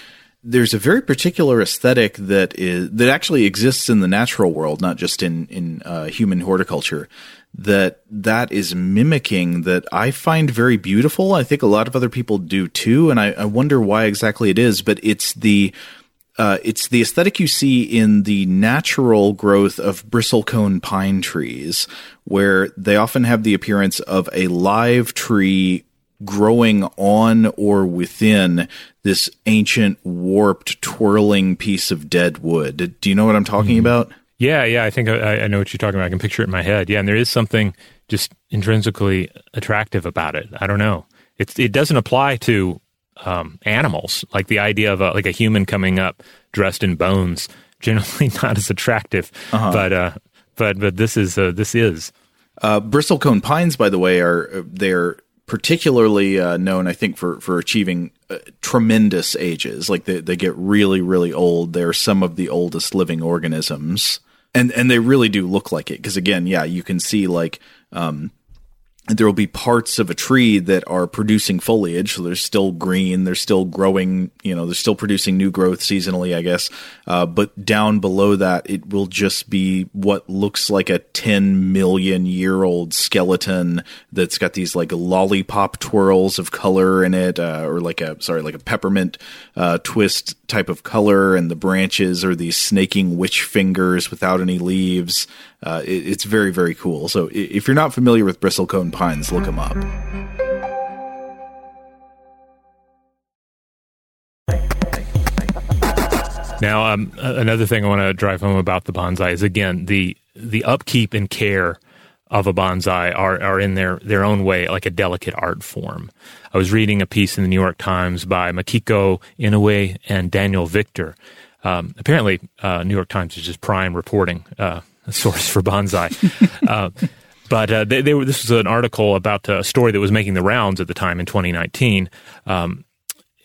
there's a very particular aesthetic that is that actually exists in the natural world, not just in in uh, human horticulture that that is mimicking that I find very beautiful. I think a lot of other people do too, and I, I wonder why exactly it is. But it's the uh, it's the aesthetic you see in the natural growth of bristlecone pine trees, where they often have the appearance of a live tree growing on or within this ancient, warped, twirling piece of dead wood. Do you know what I'm talking mm-hmm. about? Yeah, yeah, I think I, I, know what you're talking about. I can picture it in my head. Yeah, and there is something just intrinsically attractive about it. I don't know. It it doesn't apply to um, animals. Like the idea of a, like a human coming up dressed in bones, generally not as attractive. Uh-huh. But uh, but but this is uh, this is. Uh, bristlecone pines, by the way, are they're particularly uh, known, I think, for for achieving uh, tremendous ages. Like they they get really really old. They're some of the oldest living organisms and and they really do look like it because again, yeah, you can see like um, there will be parts of a tree that are producing foliage. So they're still green. They're still growing. You know, they're still producing new growth seasonally, I guess. Uh, but down below that, it will just be what looks like a 10 million year old skeleton that's got these like lollipop twirls of color in it, uh, or like a, sorry, like a peppermint uh, twist type of color. And the branches are these snaking witch fingers without any leaves. Uh, it, it's very, very cool. So if you're not familiar with bristlecone pines, look them up. Now, um, another thing I want to drive home about the bonsai is again the the upkeep and care of a bonsai are are in their their own way like a delicate art form. I was reading a piece in the New York Times by Makiko Inoue and Daniel Victor. Um, apparently, uh, New York Times is just prime reporting uh, source for bonsai. uh, but uh, they, they were, this was an article about a story that was making the rounds at the time in 2019. Um,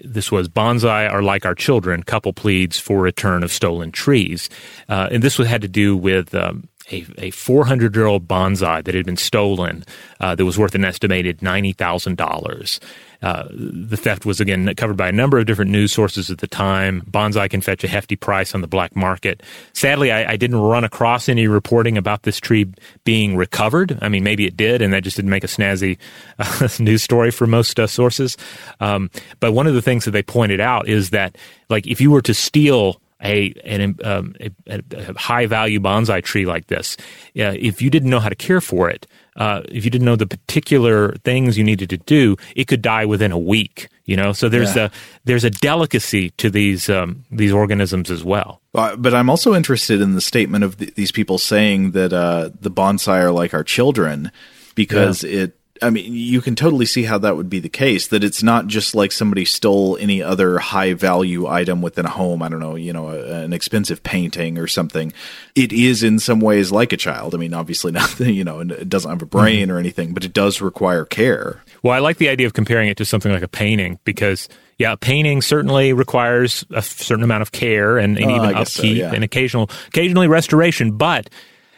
this was bonsai are like our children. Couple pleads for return of stolen trees, uh, and this had to do with um, a, a 400 year old bonsai that had been stolen uh, that was worth an estimated $90,000. Uh, the theft was again covered by a number of different news sources at the time. Bonsai can fetch a hefty price on the black market. Sadly, I, I, didn't run across any reporting about this tree being recovered. I mean, maybe it did, and that just didn't make a snazzy uh, news story for most uh, sources. Um, but one of the things that they pointed out is that, like, if you were to steal a, an, um, a, a, high value bonsai tree like this, uh, if you didn't know how to care for it, uh, if you didn't know the particular things you needed to do, it could die within a week. You know, so there's yeah. a there's a delicacy to these um, these organisms as well. Uh, but I'm also interested in the statement of th- these people saying that uh, the bonsai are like our children because yeah. it I mean, you can totally see how that would be the case. That it's not just like somebody stole any other high value item within a home. I don't know, you know, a, an expensive painting or something. It is in some ways like a child. I mean, obviously not, you know, it doesn't have a brain or anything, but it does require care. Well, I like the idea of comparing it to something like a painting because yeah, painting certainly requires a certain amount of care and, and uh, even upkeep so, yeah. and occasional, occasionally restoration. But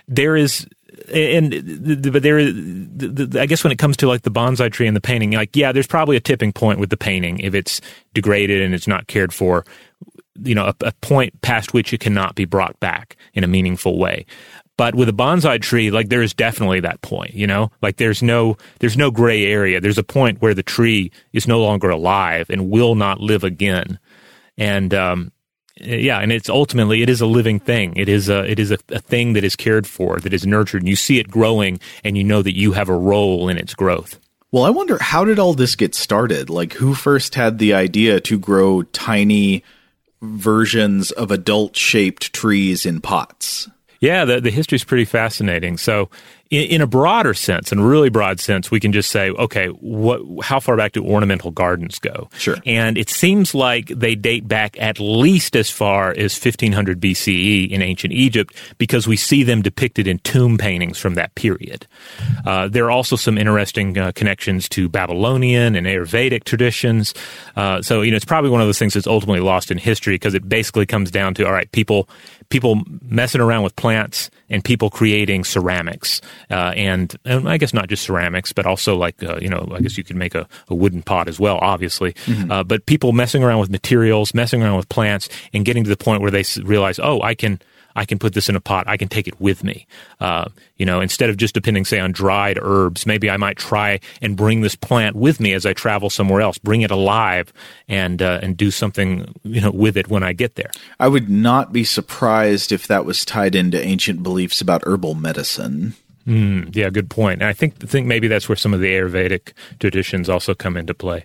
there is and but there, I guess when it comes to like the bonsai tree and the painting, like yeah, there's probably a tipping point with the painting if it's degraded and it's not cared for. You know, a, a point past which it cannot be brought back in a meaningful way. But with a bonsai tree, like there is definitely that point, you know, like there's no, there's no gray area. There's a point where the tree is no longer alive and will not live again. And, um, yeah, and it's ultimately it is a living thing. It is a it is a, a, thing that is cared for, that is nurtured, and you see it growing, and you know that you have a role in its growth. Well, I wonder how did all this get started? Like, who first had the idea to grow tiny versions of adult shaped trees in pots? Yeah, the the history is pretty fascinating. So in, in, a broader sense, in a really broad sense, we can just say, okay, what, how far back do ornamental gardens go? Sure. And it seems like they date back at least as far as 1500 BCE in ancient Egypt because we see them depicted in tomb paintings from that period. Uh, there are also some interesting uh, connections to Babylonian and Ayurvedic traditions. Uh, so, you know, it's probably one of those things that's ultimately lost in history because it basically comes down to, all right, people, people messing around with plants and people creating ceramics uh, and, and I guess not just ceramics, but also like uh, you know, I guess you could make a, a wooden pot as well, obviously. Mm-hmm. Uh, but people messing around with materials, messing around with plants, and getting to the point where they realize, oh, I can I can put this in a pot. I can take it with me. Uh, you know, instead of just depending, say, on dried herbs, maybe I might try and bring this plant with me as I travel somewhere else. Bring it alive and uh, and do something you know with it when I get there. I would not be surprised if that was tied into ancient beliefs about herbal medicine. Mm, yeah, good point. And I think think maybe that's where some of the Ayurvedic traditions also come into play.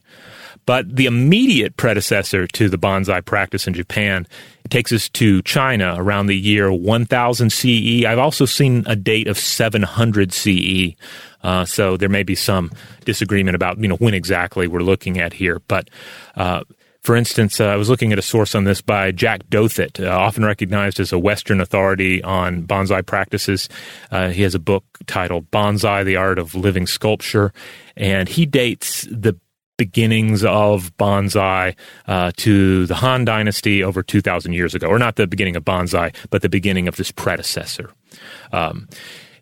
But the immediate predecessor to the bonsai practice in Japan takes us to China around the year 1000 CE. I've also seen a date of 700 CE. Uh, so there may be some disagreement about you know when exactly we're looking at here, but uh, for instance, uh, I was looking at a source on this by Jack Douthat, uh, often recognized as a Western authority on bonsai practices. Uh, he has a book titled Bonsai, the Art of Living Sculpture, and he dates the beginnings of bonsai uh, to the Han Dynasty over 2,000 years ago, or not the beginning of bonsai, but the beginning of this predecessor. Um,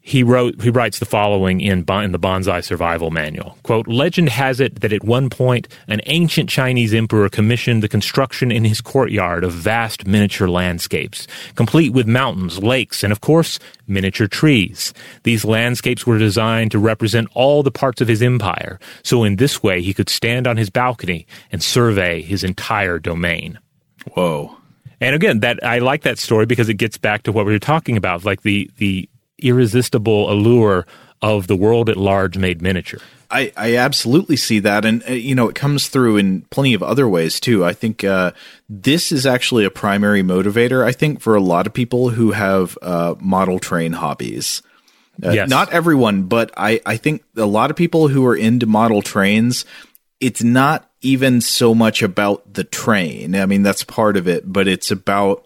he wrote he writes the following in, in the bonsai survival manual. Quote legend has it that at one point an ancient chinese emperor commissioned the construction in his courtyard of vast miniature landscapes complete with mountains lakes and of course miniature trees. These landscapes were designed to represent all the parts of his empire so in this way he could stand on his balcony and survey his entire domain. Whoa. And again, that I like that story because it gets back to what we were talking about, like the the irresistible allure of the world at large made miniature. I, I absolutely see that, and uh, you know it comes through in plenty of other ways too. I think uh, this is actually a primary motivator. I think for a lot of people who have uh, model train hobbies. Uh, yes. Not everyone, but I, I think a lot of people who are into model trains, it's not even so much about the train. I mean, that's part of it, but it's about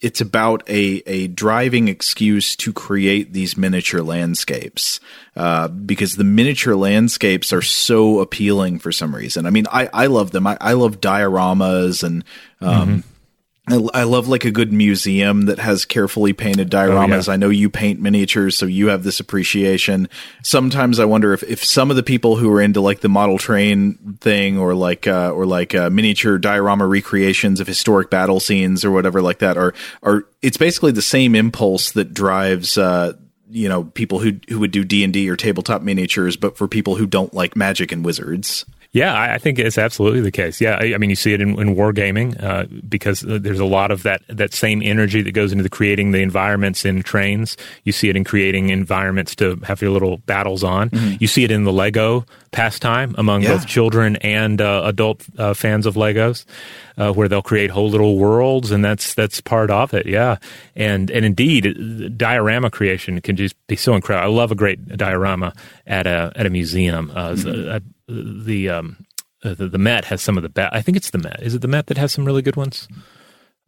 it's about a, a driving excuse to create these miniature landscapes uh, because the miniature landscapes are so appealing for some reason. I mean, I, I love them. I, I love dioramas and um, mm-hmm. I, love like a good museum that has carefully painted dioramas. Oh, yeah. I know you paint miniatures, so you have this appreciation. Sometimes I wonder if, if some of the people who are into like the model train thing or like uh, or like uh, miniature diorama recreations of historic battle scenes or whatever like that are are it's basically the same impulse that drives uh, you know people who who would do D and D or tabletop miniatures, but for people who don't like magic and wizards. Yeah, I, I think it's absolutely the case. Yeah, I, I mean, you see it in, in wargaming uh, because there's a lot of that that same energy that goes into the creating the environments in trains. You see it in creating environments to have your little battles on. Mm-hmm. You see it in the Lego pastime among yeah. both children and uh, adult uh, fans of Legos, uh, where they'll create whole little worlds, and that's that's part of it. Yeah, and and indeed, diorama creation can just be so incredible. I love a great diorama at a at a museum. Uh, mm-hmm the um, uh, the, the, Met has some of the best. I think it's the Met. Is it the Met that has some really good ones?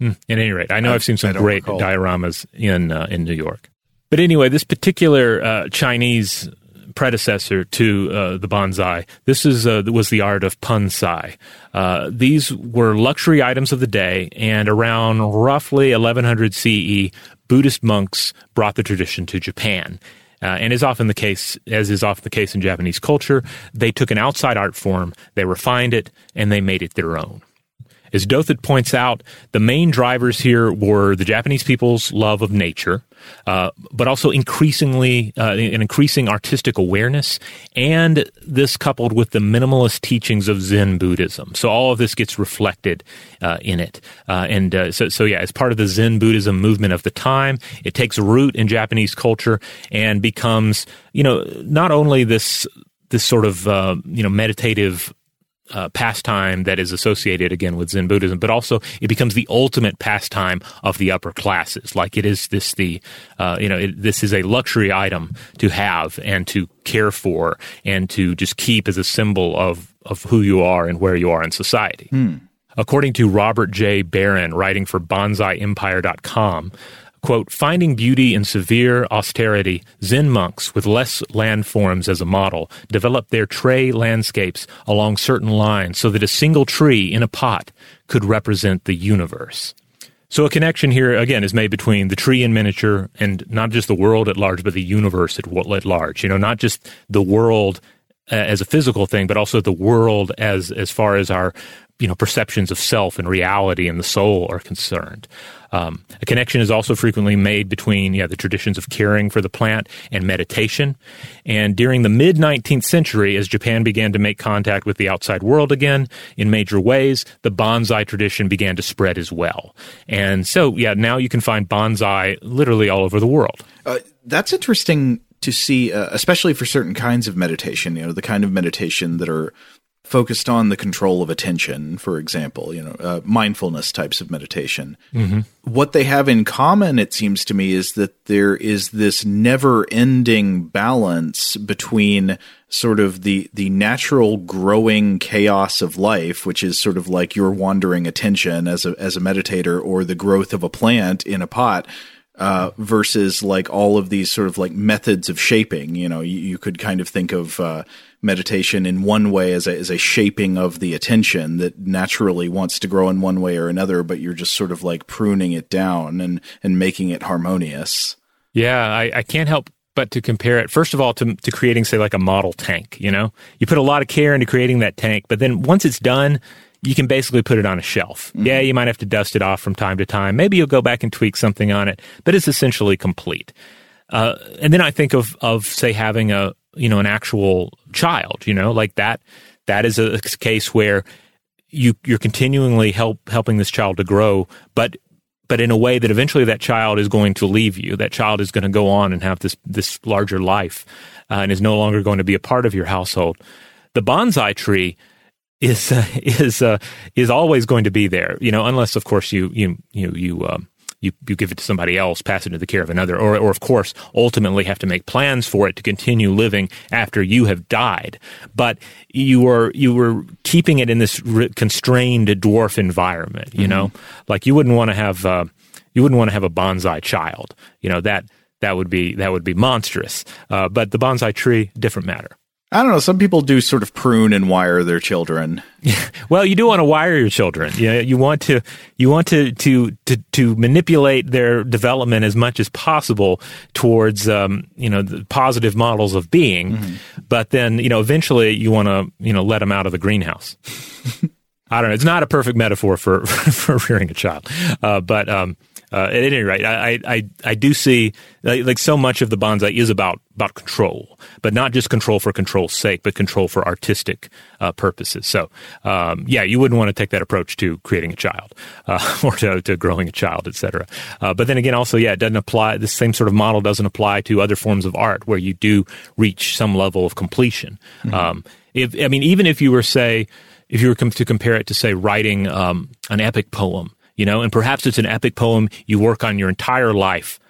Mm. At any rate, I know I, have seen some great recall. dioramas in uh, in New York. But anyway, this particular uh, Chinese predecessor to uh, the bonsai. This is uh, was the art of punsai. Uh, these were luxury items of the day, and around roughly 1100 CE, Buddhist monks brought the tradition to Japan. Uh, and is often the case, as is often the case in Japanese culture, they took an outside art form, they refined it, and they made it their own. As Douthat points out, the main drivers here were the Japanese people's love of nature, uh, but also increasingly uh, an increasing artistic awareness, and this coupled with the minimalist teachings of Zen Buddhism. So all of this gets reflected uh, in it, uh, and uh, so so yeah, as part of the Zen Buddhism movement of the time, it takes root in Japanese culture and becomes you know not only this this sort of uh, you know meditative uh, pastime that is associated again with Zen Buddhism, but also it becomes the ultimate pastime of the upper classes. Like it is this the uh, you know it, this is a luxury item to have and to care for and to just keep as a symbol of of who you are and where you are in society. Hmm. According to Robert J. Baran, writing for BonsaiEmpire.com, Quote, finding beauty in severe austerity, Zen monks with less landforms as a model developed their tray landscapes along certain lines so that a single tree in a pot could represent the universe. So a connection here again is made between the tree in miniature and not just the world at large, but the universe at, at large. You know, not just the world uh, as a physical thing, but also the world as as far as our you know perceptions of self and reality and the soul are concerned. Um, a connection is also frequently made between yeah, the traditions of caring for the plant and meditation. And during the mid 19th century, as Japan began to make contact with the outside world again in major ways, the bonsai tradition began to spread as well. And so, yeah, now you can find bonsai literally all over the world. Uh, that's interesting to see, uh, especially for certain kinds of meditation, you know, the kind of meditation that are focused on the control of attention, for example, you know, uh, mindfulness types of meditation. Mm-hmm. What they have in common, it seems to me, is that there is this never ending balance between sort of the, the natural growing chaos of life, which is sort of like your wandering attention as a, as a meditator or the growth of a plant in a pot. Uh, versus like all of these sort of like methods of shaping, you know, you, you could kind of think of, uh, meditation in one way as a, as a shaping of the attention that naturally wants to grow in one way or another, but you're just sort of like pruning it down and, and making it harmonious. Yeah, I, I can't help but to compare it first of all to, to creating say like a model tank you know you put a lot of care into creating that tank but then once it's done you can basically put it on a shelf mm-hmm. yeah you might have to dust it off from time to time maybe you'll go back and tweak something on it but it's essentially complete uh, and then i think of of say having a you know an actual child you know like that that is a case where you you're continually help helping this child to grow but but in a way that eventually that child is going to leave you. That child is going to go on and have this this larger life, uh, and is no longer going to be a part of your household. The bonsai tree is uh, is uh, is always going to be there, you know, unless of course you you you you um, you, you give it to somebody else, pass it into the care of another, or, or of course, ultimately have to make plans for it to continue living after you have died. But you were you were keeping it in this constrained dwarf environment. You mm-hmm. know, like you wouldn't want to have uh, you wouldn't want to have a bonsai child. You know that that would be that would be monstrous. Uh, but the bonsai tree, different matter. I don't know. Some people do sort of prune and wire their children. well, you do want to wire your children. You know, you want to you want to to to, to manipulate their development as much as possible towards um, you know the positive models of being. Mm-hmm. But then you know eventually you want to you know let them out of the greenhouse. I don't know. It's not a perfect metaphor for for rearing a child, uh, but um, uh, at any rate, I, I, I do see like, like, so much of the bonsai is about about control, but not just control for control's sake, but control for artistic uh, purposes. So, um, yeah, you wouldn't want to take that approach to creating a child uh, or to, to, growing a child, etc. Uh, but then again, also, yeah, it doesn't apply. The same sort of model doesn't apply to other forms of art where you do reach some level of completion. Mm-hmm. Um, if I mean, even if you were say, if you were to compare it to say writing um, an epic poem you know, and perhaps it's an epic poem you work on your entire life.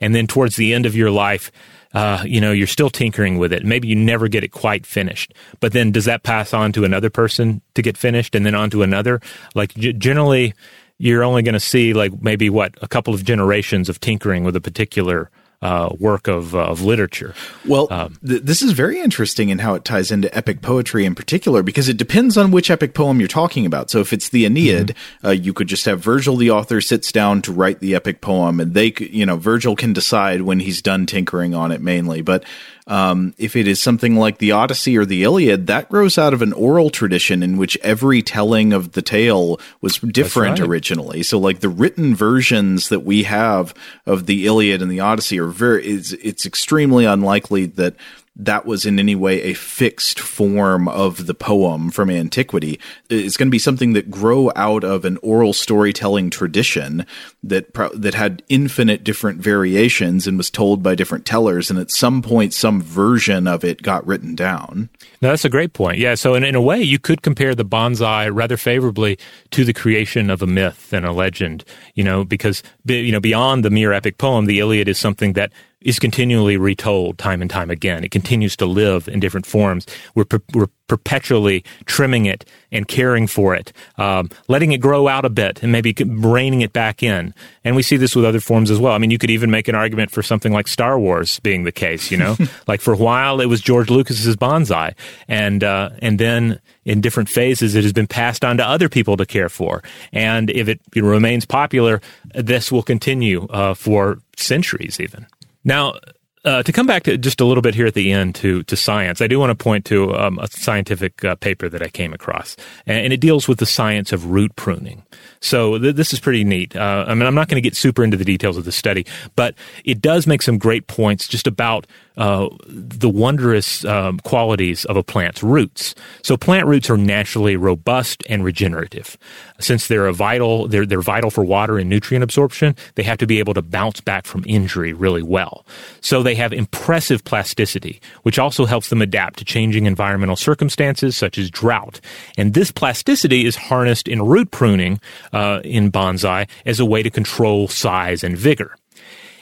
And then towards the end of your life, uh, you know, you're still tinkering with it. Maybe you never get it quite finished. But then does that pass on to another person to get finished and then on to another? Like g- generally, you're only going to see like maybe what a couple of generations of tinkering with a particular uh, work of, uh, of literature. Well, um, th- this is very interesting in how it ties into epic poetry in particular, because it depends on which epic poem you're talking about. So if it's the Aeneid, mm-hmm. uh, you could just have Virgil, the author, sits down to write the epic poem, and they, you know, Virgil can decide when he's done tinkering on it mainly. But um, if it is something like the Odyssey or the Iliad, that grows out of an oral tradition in which every telling of the tale was different right. originally. So, like the written versions that we have of the Iliad and the Odyssey are very, it's, it's extremely unlikely that that was in any way a fixed form of the poem from antiquity. It's going to be something that grow out of an oral storytelling tradition that that had infinite different variations and was told by different tellers. And at some point, some version of it got written down. No, that's a great point. Yeah. So in, in a way, you could compare the bonsai rather favorably to the creation of a myth and a legend. You know, because you know beyond the mere epic poem, the Iliad is something that is continually retold time and time again. It continues to live in different forms. We're, we're perpetually trimming it and caring for it, um, letting it grow out a bit and maybe reining it back in. And we see this with other forms as well. I mean, you could even make an argument for something like Star Wars being the case, you know? like for a while it was George Lucas's bonsai. And, uh, and then in different phases it has been passed on to other people to care for. And if it remains popular, this will continue uh, for centuries even. Now, uh, to come back to just a little bit here at the end to to science, I do want to point to um, a scientific uh, paper that I came across, and, and, it deals with the science of root pruning. So th- this is pretty neat. Uh, I mean, I'm not going to get super into the details of the study, but it does make some great points just about uh, the wondrous um, qualities of a plant's roots. So plant roots are naturally robust and regenerative. Since they're a vital, they're, they're vital for water and nutrient absorption, they have to be able to bounce back from injury really well. So they have impressive plasticity, which also helps them adapt to changing environmental circumstances such as drought. And this plasticity is harnessed in root pruning uh, in bonsai as a way to control size and vigor.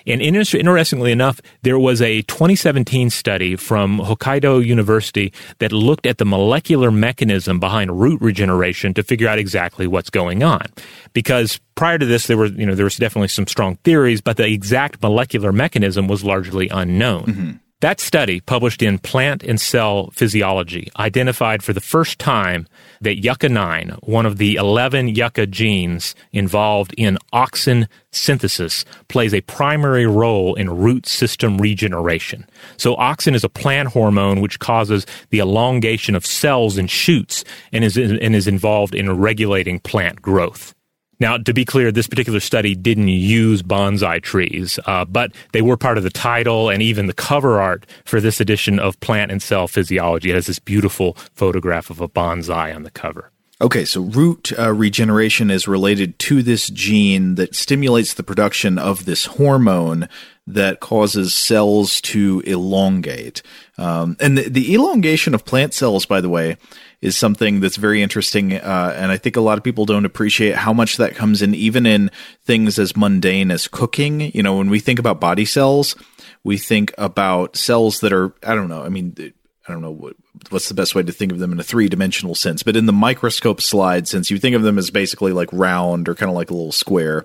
And interestingly enough, there was a 2017 study from Hokkaido University that looked at the molecular mechanism behind root regeneration to figure out exactly what's going on. Because prior to this, there were, you know, there was definitely some strong theories, but the exact molecular mechanism was largely unknown. Mm-hmm. That study, published in Plant and Cell Physiology, identified for the first time that yucca 9, one of the 11 yucca genes involved in auxin synthesis, plays a primary role in root system regeneration. So, auxin is a plant hormone which causes the elongation of cells and shoots and is, and is involved in regulating plant growth. Now, to be clear, this particular study didn't use bonsai trees, uh, but they were part of the title and even the cover art for this edition of Plant and Cell Physiology. It has this beautiful photograph of a bonsai on the cover. Okay, so root uh, regeneration is related to this gene that stimulates the production of this hormone that causes cells to elongate. Um, and the, the elongation of plant cells, by the way, is something that's very interesting. Uh, and I think a lot of people don't appreciate how much that comes in, even in things as mundane as cooking. You know, when we think about body cells, we think about cells that are, I don't know, I mean, I don't know what, what's the best way to think of them in a three dimensional sense, but in the microscope slide sense, you think of them as basically like round or kind of like a little square.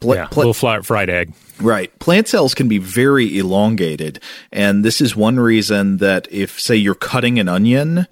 Pla- yeah, little flat fried egg. Right. Plant cells can be very elongated. And this is one reason that if, say, you're cutting an onion,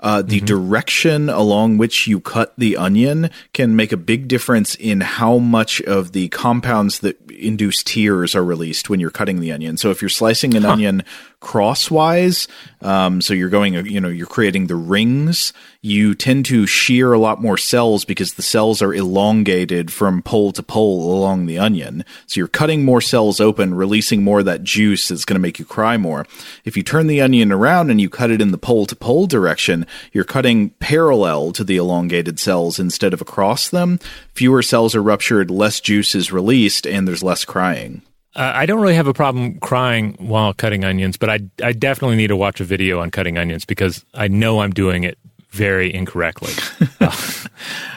uh, the mm-hmm. direction along which you cut the onion can make a big difference in how much of the compounds that induce tears are released when you're cutting the onion. So if you're slicing an huh. onion crosswise. Um, so you're going, you know, you're creating the rings. You tend to shear a lot more cells because the cells are elongated from pole to pole along the onion. So you're cutting more cells open, releasing more of that juice that's going to make you cry more. If you turn the onion around and you cut it in the pole to pole direction, you're cutting parallel to the elongated cells instead of across them. Fewer cells are ruptured, less juice is released, and there's less crying. Uh, I don't really have a problem crying while cutting onions, but I, I definitely need to watch a video on cutting onions because I know I'm doing it very incorrectly. uh,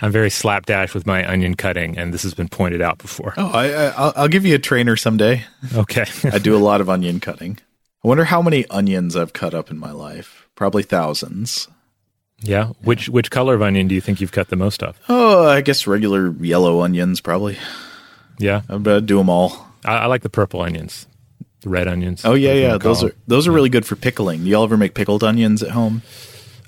I'm very slapdash with my onion cutting, and this has been pointed out before. Oh, I, will give you a trainer someday. Okay. I do a lot of onion cutting. I wonder how many onions I've cut up in my life. Probably thousands. Yeah. Which which color of onion do you think you've cut the most of? Oh, I guess regular yellow onions, probably. Yeah. I do them all. I, I like the purple onions, the red onions. Oh yeah, yeah. Those are those are really good for pickling. Do y'all ever make pickled onions at home?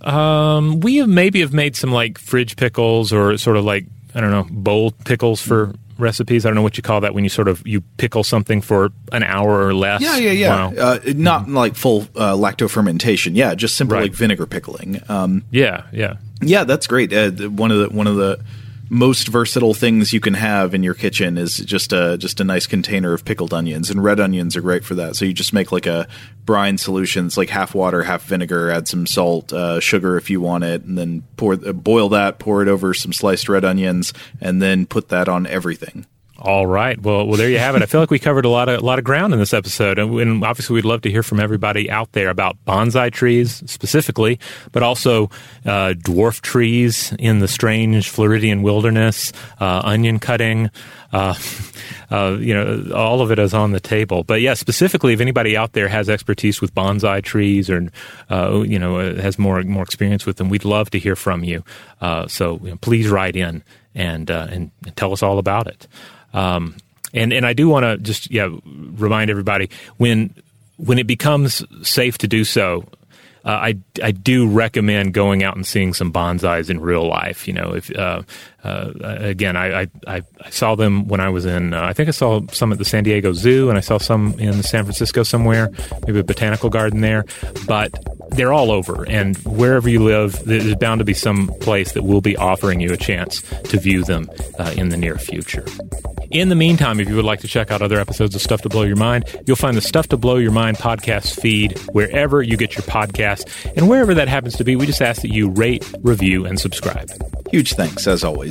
Um, we have maybe have made some like fridge pickles or sort of like I don't know bowl pickles for recipes. I don't know what you call that when you sort of you pickle something for an hour or less. Yeah, yeah, yeah. Wow. Uh, not mm-hmm. like full uh, lacto fermentation. Yeah, just simple right. like vinegar pickling. Um, yeah, yeah, yeah. That's great. Uh, one of the one of the most versatile things you can have in your kitchen is just a just a nice container of pickled onions, and red onions are great for that. So you just make like a brine solution. It's like half water, half vinegar. Add some salt, uh, sugar if you want it, and then pour uh, boil that. Pour it over some sliced red onions, and then put that on everything. All right. Well, well, there you have it. I feel like we covered a lot of a lot of ground in this episode, and, and, obviously, we'd love to hear from everybody out there about bonsai trees specifically, but also uh, dwarf trees in the strange Floridian wilderness, uh, onion cutting. Uh, uh you know, all of it is on the table. But yeah, specifically, if anybody out there has expertise with bonsai trees or uh, you know has more more experience with them, we'd love to hear from you. Uh, so you know, please write in and and tell us all about it. Um, and and I do want to just yeah remind everybody when when it becomes safe to do so. Uh, I I do recommend going out and seeing some bonsais in real life. You know, if uh, uh, again, I, I, I saw them when I was in. Uh, I think I saw some at the San Diego Zoo, and I saw some in San Francisco somewhere, maybe a botanical garden there. But they're all over, and wherever you live, there's bound to be some place that will be offering you a chance to view them uh, in the near future. In the meantime, if you would like to check out other episodes of Stuff to Blow Your Mind, you'll find the Stuff to Blow Your Mind podcast feed wherever you get your podcasts. And wherever that happens to be, we just ask that you rate, review, and subscribe. Huge thanks, as always,